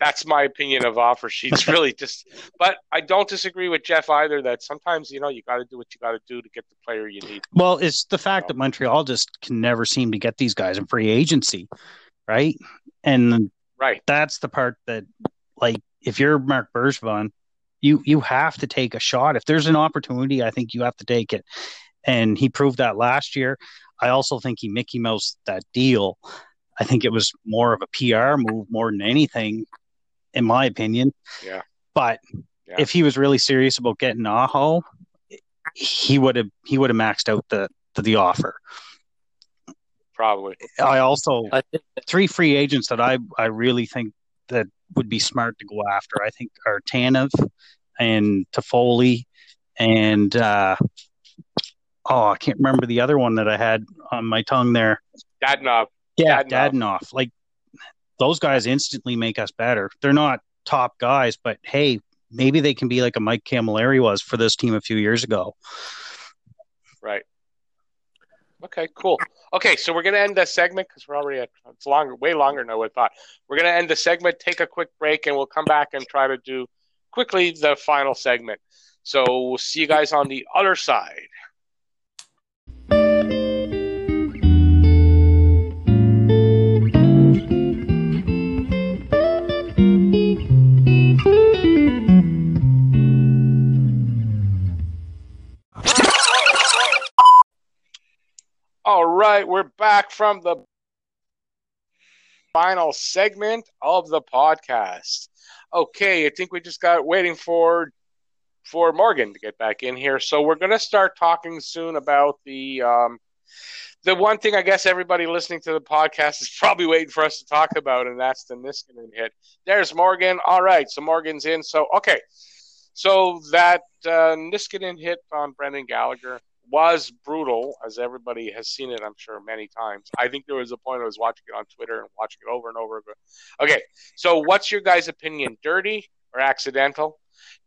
that's my opinion of offer sheets, really. Just, but I don't disagree with Jeff either that sometimes, you know, you got to do what you got to do to get the player you need. Well, it's the fact that Montreal just can never seem to get these guys in free agency, right? And right, that's the part that, like, if you're Marc Bergevin, you you have to take a shot. If there's an opportunity, I think you have to take it. And he proved that last year. I also think he Mickey Mouse that deal. I think it was more of a PR move more than anything, in my opinion. Yeah. But yeah. if he was really serious about getting Aho, he would have he would have maxed out the the, the offer. Probably. I also three free agents that I I really think that would be smart to go after. I think are Tanev and Toffoli and uh, oh, I can't remember the other one that I had on my tongue there. Dadonov. Yeah. Dadonov. Like those guys instantly make us better. They're not top guys, but hey, maybe they can be like a Mike Cammalleri was for this team a few years ago. Right. Okay, cool. Okay, so we're gonna end the segment because we're already at it's longer, way longer than I would thought. We're gonna end the segment, take a quick break, and we'll come back and try to do quickly the final segment. So we'll see you guys on the other side. Right, we're back from the final segment of the podcast. Okay, I think we just got waiting for for Morgan to get back in here. So we're going to start talking soon about the um, the one thing I guess everybody listening to the podcast is probably waiting for us to talk about, and that's the Niskanen hit. There's Morgan. All right, so Morgan's in. So okay, so that uh, Niskanen hit on Brendan Gallagher was brutal, as everybody has seen it, I'm sure, many times. I think there was a point I was watching it on Twitter and watching it over and over again. Okay, so what's your guys' opinion? Dirty or accidental?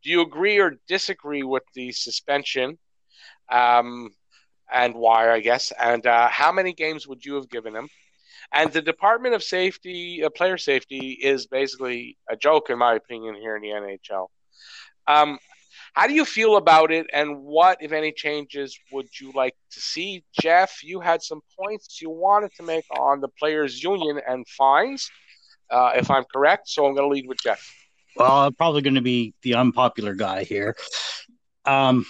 Do you agree or disagree with the suspension? Um, and why, I guess? And uh, how many games would you have given him? And the Department of Safety, uh, player safety, is basically a joke, in my opinion, here in the NHL. Um, how do you feel about it, and what, if any, changes would you like to see? Jeff, you had some points you wanted to make on the players' union and fines, uh, if I'm correct. So I'm going to lead with Jeff. Well, I'm probably going to be the unpopular guy here. Um,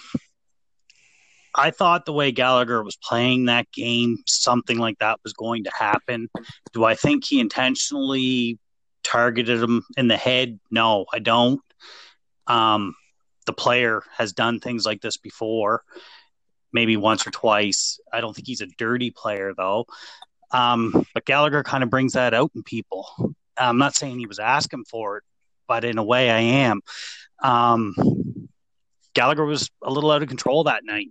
I thought the way Gallagher was playing that game, something like that was going to happen. Do I think he intentionally targeted him in the head? No, I don't. Um, the player has done things like this before, maybe once or twice. I don't think he's a dirty player though. Um, but Gallagher kind of brings that out in people. I'm not saying he was asking for it, but in a way I am. Um, Gallagher was a little out of control that night.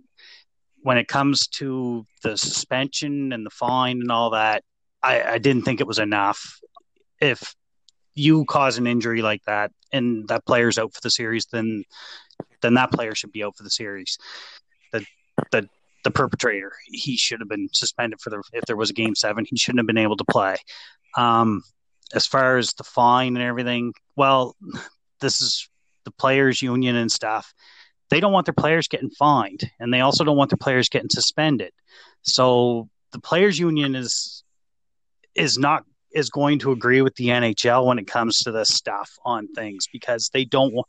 When it comes to the suspension and the fine and all that, I, I didn't think it was enough. If you cause an injury like that and that player's out for the series, then then that player should be out for the series. The the the perpetrator he should have been suspended for the if there was a game seven he shouldn't have been able to play. Um, as far as the fine and everything, well, this is the players' union and stuff. They don't want their players getting fined, and they also don't want their players getting suspended. So the players' union is is not is going to agree with the NHL when it comes to this stuff on things because they don't want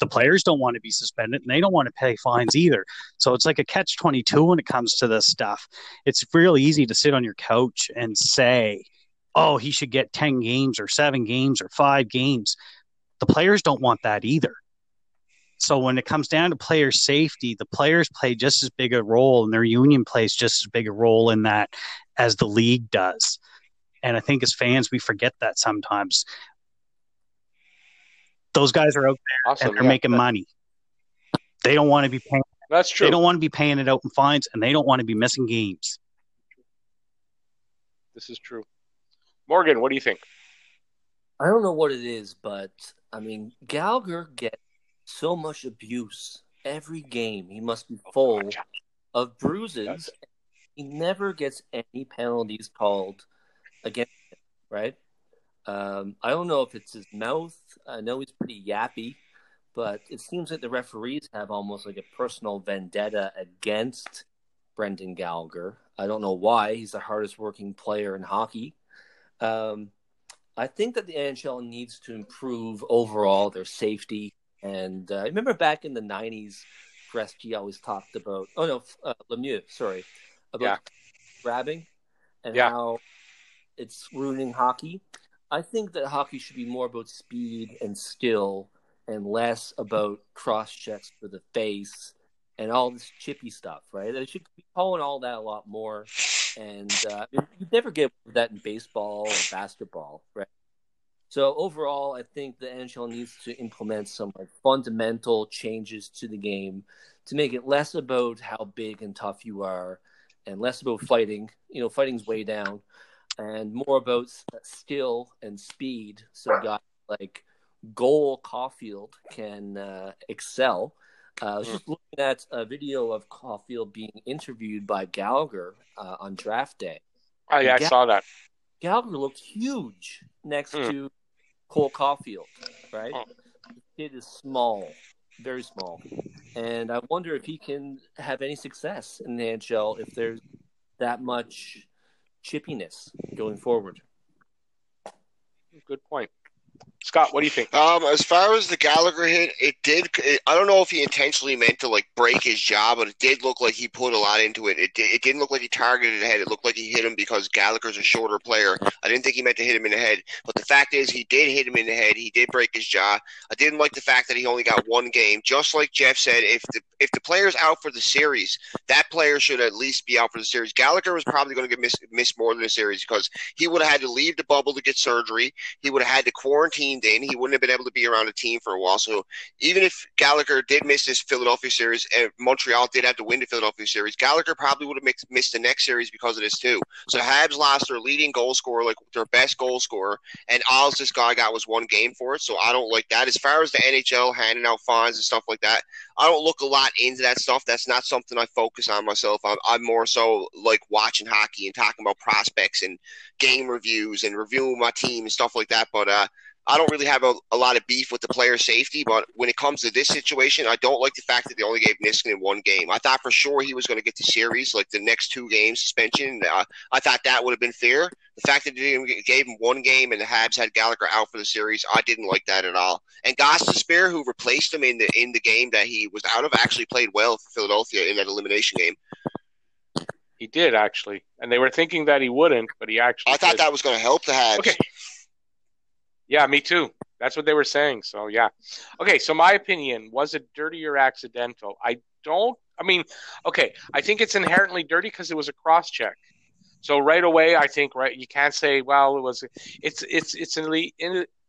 the players don't want to be suspended and they don't want to pay fines either. So it's like a catch 22 when it comes to this stuff. It's real easy to sit on your couch and say, oh, he should get 10 games or seven games or five games. The players don't want that either. So when it comes down to player safety, the players play just as big a role and their union plays just as big a role in that as the league does. And I think as fans, we forget that sometimes. Those guys are out there awesome, and they're yeah, making money. They don't want to be paying. That's true. They don't want to be paying it out in fines, and they don't want to be missing games. This is true. Morgan, what do you think? I don't know what it is, but I mean, Gallagher gets so much abuse every game. He must be full of bruises. He never gets any penalties called against him, right? Um, I don't know if it's his mouth. I know he's pretty yappy, but it seems like the referees have almost like a personal vendetta against Brendan Gallagher. I don't know why. He's the hardest working player in hockey. Um, I think that the NHL needs to improve overall their safety. And uh, remember back in the 90s, Gretzky always talked about, oh no, uh, Lemieux, sorry, about yeah. grabbing and yeah. how it's ruining hockey. I think that hockey should be more about speed and skill and less about cross checks for the face and all this chippy stuff, right? They should be calling all that a lot more. And uh, you never get that in baseball or basketball, right? So overall, I think the NHL needs to implement some like fundamental changes to the game to make it less about how big and tough you are, and less about fighting. You know, fighting's way down, and more about skill and speed. So guys like Cole Caufield can uh, excel. Uh, I was just looking at a video of Caufield being interviewed by Gallagher uh, on draft day. Oh yeah, Gall- I saw that. Gallagher looked huge next mm. to Cole Caufield, right? Oh. kid is small, very small, and I wonder if he can have any success in the NHL if there's that much chippiness going forward. Good point. Scott, what do you think? Um, as far as the Gallagher hit, it did. It, I don't know if he intentionally meant to like break his jaw, but it did look like he put a lot into it. It, did, it didn't look like he targeted the head. It looked like he hit him because Gallagher's a shorter player. I didn't think he meant to hit him in the head, but the fact is, he did hit him in the head. He did break his jaw. I didn't like the fact that he only got one game. Just like Jeff said, if the if the player's out for the series, that player should at least be out for the series. Gallagher was probably going to get miss, miss more than a series because he would have had to leave the bubble to get surgery. He would have had to in. He wouldn't have been able to be around a team for a while. So even if Gallagher did miss this Philadelphia series, and Montreal did have to win the Philadelphia series, Gallagher probably would have missed the next series because of this too. So Habs lost their leading goal scorer, like their best goal scorer, and all this guy got was one game for it. So I don't like that. As far as the NHL handing out fines and stuff like that, I don't look a lot into that stuff. That's not something I focus on myself. I'm, I'm more so like watching hockey and talking about prospects and game reviews and reviewing my team and stuff like that. But uh, I don't really have a, a lot of beef with the player safety, but when it comes to this situation, I don't like the fact that they only gave Niskanen one game. I thought for sure he was going to get the series, like the next two games suspension. Uh, I thought that would have been fair. The fact that they gave him one game and the Habs had Gallagher out for the series, I didn't like that at all. And Gostisbehere, who replaced him in the in the game that he was out of, actually played well for Philadelphia in that elimination game. He did actually, and they were thinking that he wouldn't, but he actually. I thought did. that was going to help the Habs. Okay. Yeah, me too. That's what they were saying. So yeah. Okay, so my opinion was it dirty or accidental? I don't. I mean, okay, I think it's inherently dirty because it was a cross check. So right away, I think right you can't say, well, it was. It's it's it's an,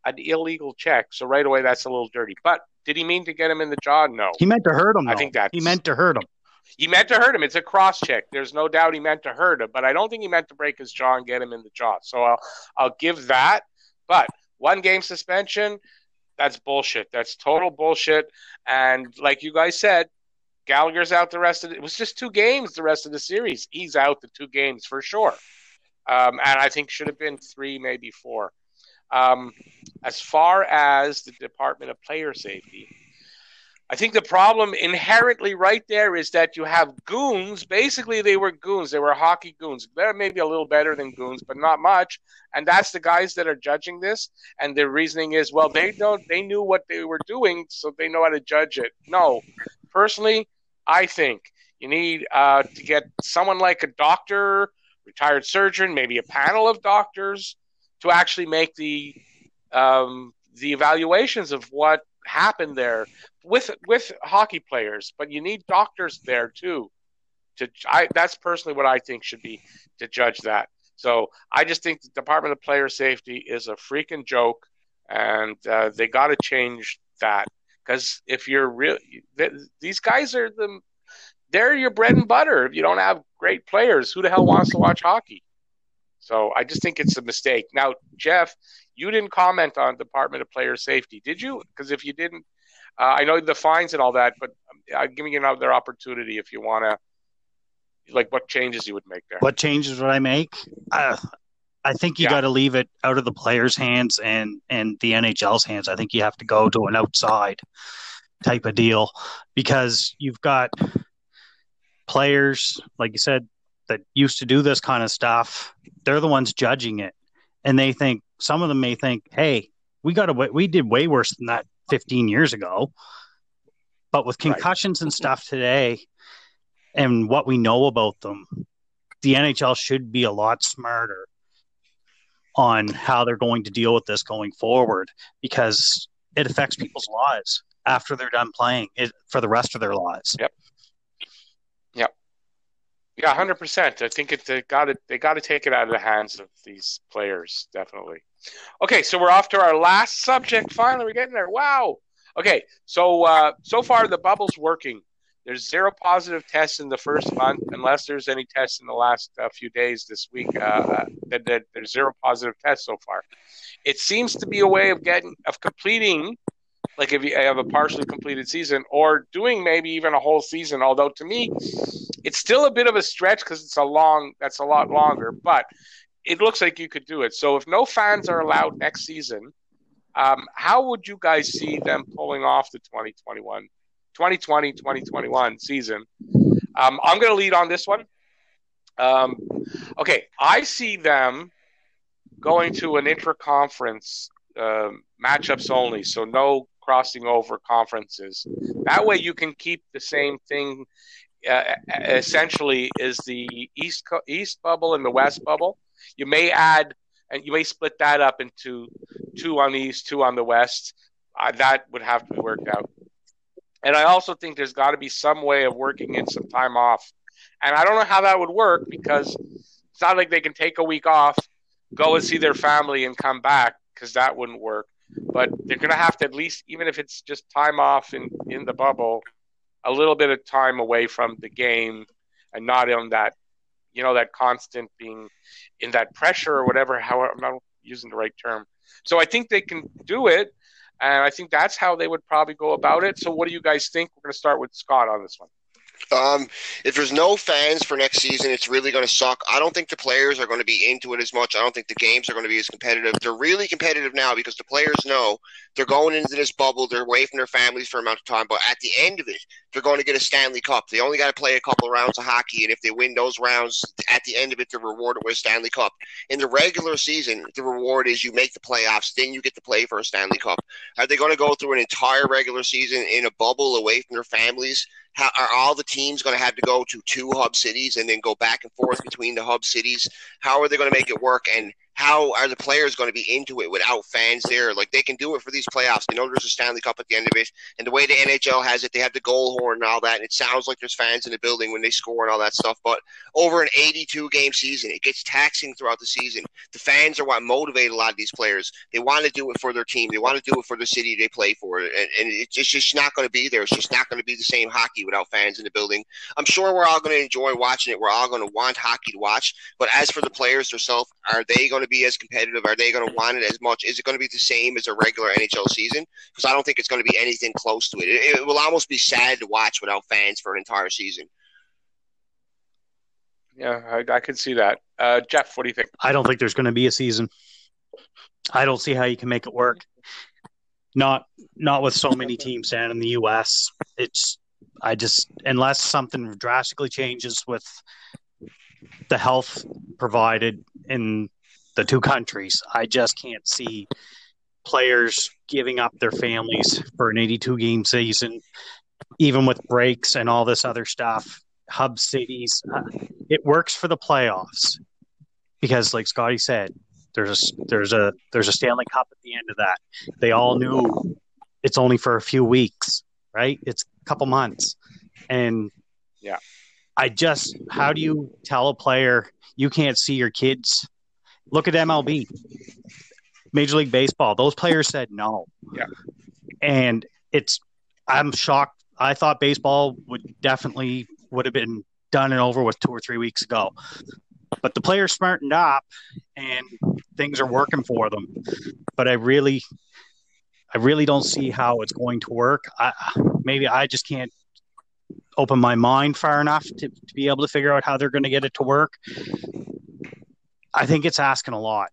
an illegal check. So right away, that's a little dirty. But did he mean to get him in the jaw? No. He meant to hurt him. I though. think that he meant to hurt him. He meant to hurt him. It's a cross check. There's no doubt he meant to hurt him, but I don't think he meant to break his jaw and get him in the jaw. So I'll I'll give that. But one game suspension, that's bullshit. That's total bullshit. And like you guys said, Gallagher's out the rest of it. It was just two games the rest of the series. He's out the two games for sure. Um, and I think should have been three, maybe four. Um, as far as the Department of Player Safety, I think the problem inherently right there is that you have goons. Basically, they were goons. They were hockey goons. They're maybe a little better than goons, but not much. And that's the guys that are judging this. And their reasoning is, well, they don't. They knew what they were doing, so they know how to judge it. No, personally, I think you need uh, to get someone like a doctor, retired surgeon, maybe a panel of doctors to actually make the um, the evaluations of what happened there with with hockey players, but you need doctors there too. To I, that's personally what I think should be to judge that. So I just think the Department of Player Safety is a freaking joke, and uh, they got to change that because if you're real, th- these guys are the they're your bread and butter. If you don't have great players, who the hell wants to watch hockey? So I just think it's a mistake. Now, Jeff, you didn't comment on Department of Player Safety, did you? Because if you didn't, uh, I know the fines and all that, but I'm giving you another opportunity if you want to, like, what changes you would make there. What changes would I make? Uh, I think you Yeah. got to leave it out of the players' hands and and the NHL's hands. I think you have to go to an outside type of deal because you've got players, like you said, that used to do this kind of stuff. They're the ones judging it, and they think some of them may think, "Hey, we got a we did way worse than that 15 years ago." But with Right. concussions and stuff today, and what we know about them, the NHL should be a lot smarter on how they're going to deal with this going forward because it affects people's lives after they're done playing it for the rest of their lives. Yeah, hundred percent. I think it, got to they got to take it out of the hands of these players, definitely. Okay, so we're off to our last subject. Finally, we're getting there. Wow. Okay, so uh, so far the bubble's working. There's zero positive tests in the first month, unless there's any tests in the last uh, few days this week. Uh, uh, that, that there's zero positive tests so far. It seems to be a way of getting of completing, like if you have a partially completed season, or doing maybe even a whole season. Although to me, it's still a bit of a stretch because it's a long. That's a lot longer, but it looks like you could do it. So if no fans are allowed next season, Um, how would you guys see them pulling off the 2021, 2020, 2021 season? Um, I'm going to lead on this one. Um, okay, I see them going to an interconference uh, matchups only, so no crossing over conferences. That way, you can keep the same thing. Uh, essentially, is the east east bubble and the west bubble. You may add and you may split that up into two on the east, two on the west. Uh, that would have to be worked out. And I also think there's got to be some way of working in some time off. And I don't know how that would work because it's not like they can take a week off, go and see their family, and come back because that wouldn't work. But they're going to have to at least, even if it's just time off in, in the bubble, a little bit of time away from the game and not on that, you know, that constant being in that pressure or whatever. How I'm not using the right term. So I think they can do it. And I think that's how they would probably go about it. So, what do you guys think? We're going to start with Scott on this one. Um, if there's no fans for next season, it's really going to suck. I don't think the players are going to be into it as much. I don't think the games are going to be as competitive. They're really competitive now because the players know they're going into this bubble. They're away from their families for a amount of time, but at the end of it, they're going to get a Stanley Cup. They only got to play a couple of rounds of hockey, and if they win those rounds, at the end of it, they're rewarded with a Stanley Cup. In the regular season, the reward is you make the playoffs, then you get to play for a Stanley Cup. Are they going to go through an entire regular season in a bubble away from their families? How, are all the teams going to have to go to two hub cities and then go back and forth between the hub cities? How are they going to make it work? And how are the players going to be into it without fans there? Like they can do it for these playoffs. They know there's a Stanley Cup at the end of it, and the way the NHL has it, they have the goal horn and all that, and it sounds like there's fans in the building when they score and all that stuff. But over an 82 game season, it gets taxing throughout the season. The fans are what motivate a lot of these players. They want to do it for their team. They want to do it for the city they play for, and, and it's just not going to be there. It's just not going to be the same hockey without fans in the building. I'm sure we're all going to enjoy watching it. We're all going to want hockey to watch. But as for the players themselves, are they going to be as competitive? Are they going to want it as much? Is it going to be the same as a regular NHL season? Because I don't think it's going to be anything close to it. it. It will almost be sad to watch without fans for an entire season. Yeah, I, I could see that. Uh, Jeff, what do you think? I don't think there's going to be a season. I don't see how you can make it work. Not not with so many teams down in the U.S. It's I just unless something drastically changes with the health provided in the two countries. I just can't see players giving up their families for an 82 game season, even with breaks and all this other stuff. Hub cities, uh, it works for the playoffs because, like Scotty said, there's a there's a there's a Stanley Cup at the end of that. They all knew it's only for a few weeks, right? It's a couple months, and yeah, I just how do you tell a player you can't see your kids Look at MLB, Major League Baseball. Those players said no. Yeah. And it's, I'm shocked. I thought baseball would definitely would have been done and over with two or three weeks ago. But the players smartened up and things are working for them. But I really, I really don't see how it's going to work. I, maybe I just can't open my mind far enough to, to be able to figure out how they're going to get it to work. I think it's asking a lot.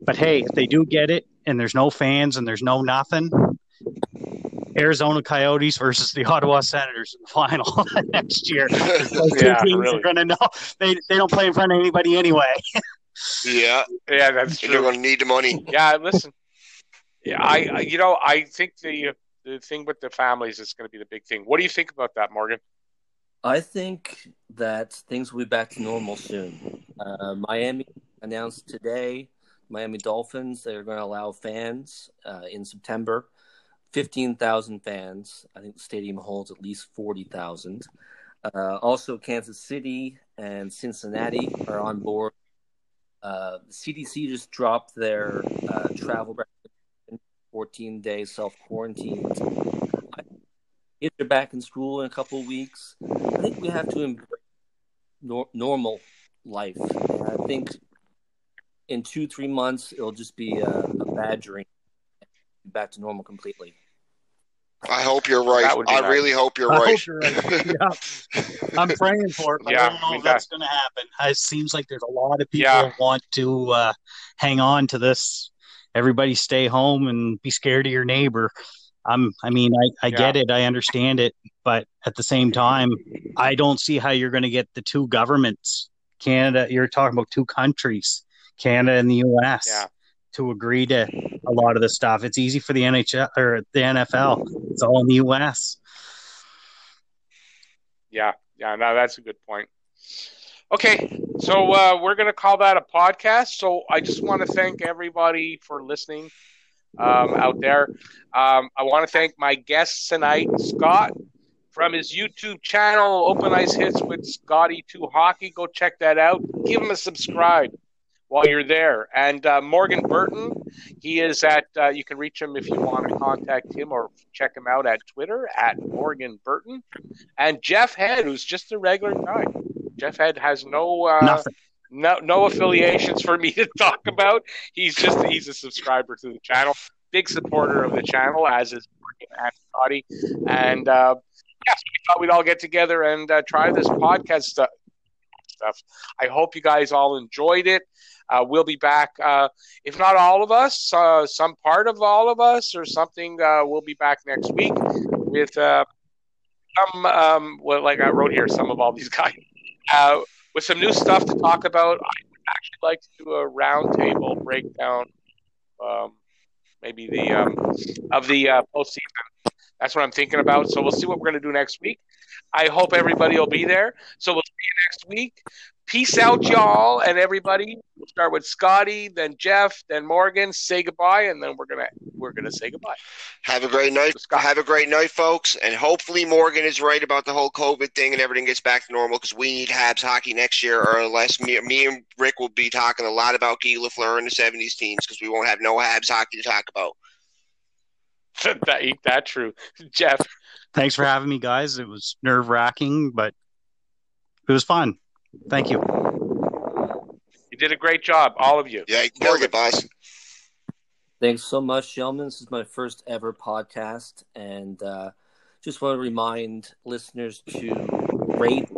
But hey, if they do get it and there's no fans and there's no nothing, Arizona Coyotes versus the Ottawa Senators in the final next year. Those two yeah, teams really. are going to know they they don't play in front of anybody anyway. yeah, yeah, that's true. They're going to need the money. Yeah, listen. Yeah, I, I you know I think the the thing with the families is going to be the big thing. What do you think about that, Morgan? I think that things will be back to normal soon. Uh, Miami announced today, Miami Dolphins, they're going to allow fans uh, in September, 15,000 fans. I think the stadium holds at least 40,000. Uh, also, Kansas City and Cincinnati are on board. Uh, CDC just dropped their uh, travel 14 days self quarantine they're back in school in a couple of weeks, I think we have to embrace nor- normal life. I think in two, three months, it'll just be a, a bad dream. Back to normal completely. I hope you're right. I nice. really hope you're I right. Hope you're right. yeah. I'm praying for it, but yeah, I don't know I mean, if that's going to happen. It seems like there's a lot of people yeah. want to uh, hang on to this everybody stay home and be scared of your neighbor. I'm, I mean, I, I Yeah. get it. I understand it. But at the same time, I don't see how you're going to get the two governments, Canada, you're talking about two countries, Canada and the US, Yeah. to agree to a lot of this stuff. It's easy for the NHL or the NFL. It's all in the US. Yeah, yeah, no, that's a good point. Okay, so uh, we're going to call that a podcast. So I just want to thank everybody for listening um, out there. Um, I want to thank my guests tonight, Scott from his YouTube channel, Open Ice Hits with Scotty Two Hockey. Go check that out. Give him a subscribe while you're there. And uh, Morgan Burton, he is at. Uh, you can reach him if you want to contact him or check him out at Twitter at Morgan Burton. And Jeff Head, who's just a regular guy. Jeff Head has no uh, Nothing. no no affiliations for me to talk about. He's just he's a subscriber to the channel, big supporter of the channel, as is Morgan and Scotty. And uh, yeah, we thought we'd all get together and uh, try this podcast stuff. Stuff. I hope you guys all enjoyed it. Uh, we'll be back, uh, if not all of us, uh, some part of all of us, or something. Uh, we'll be back next week with uh, some, um, well, like I wrote here, some of all these guys uh, with some new stuff to talk about. I would actually like to do a roundtable breakdown, um, maybe the um, of the postseason. That's what I'm thinking about. So we'll see what we're going to do next week. I hope everybody will be there. So we'll see you next week. Peace out, y'all, and everybody. We'll start with Scotty, then Jeff, then Morgan. Say goodbye, and then we're gonna we're gonna say goodbye. Have a great night. Scott. Have a great night, folks. And hopefully Morgan is right about the whole COVID thing and everything gets back to normal because we need Habs hockey next year, or unless me, me and Rick will be talking a lot about Guy Lafleur and the '70s teams because we won't have no Habs hockey to talk about. that ain't that true, Jeff. Thanks for having me, guys. It was nerve wracking, but it was fun. Thank you. You did a great job, all of you. Yeah, Morgan, boss. Thanks so much, gentlemen. This is my first ever podcast, and uh, just want to remind listeners to rate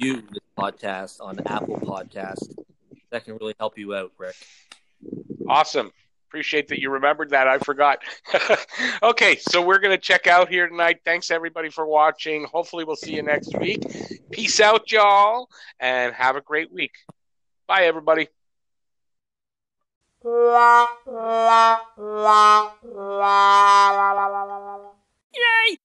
you review this podcast on Apple Podcast. That can really help you out, Rick. Awesome. Appreciate that you remembered that. I forgot. okay, so we're going to check out here tonight. Thanks everybody for watching. Hopefully, we'll see you next week. Peace out, y'all, and have a great week. Bye, everybody. la la la la la la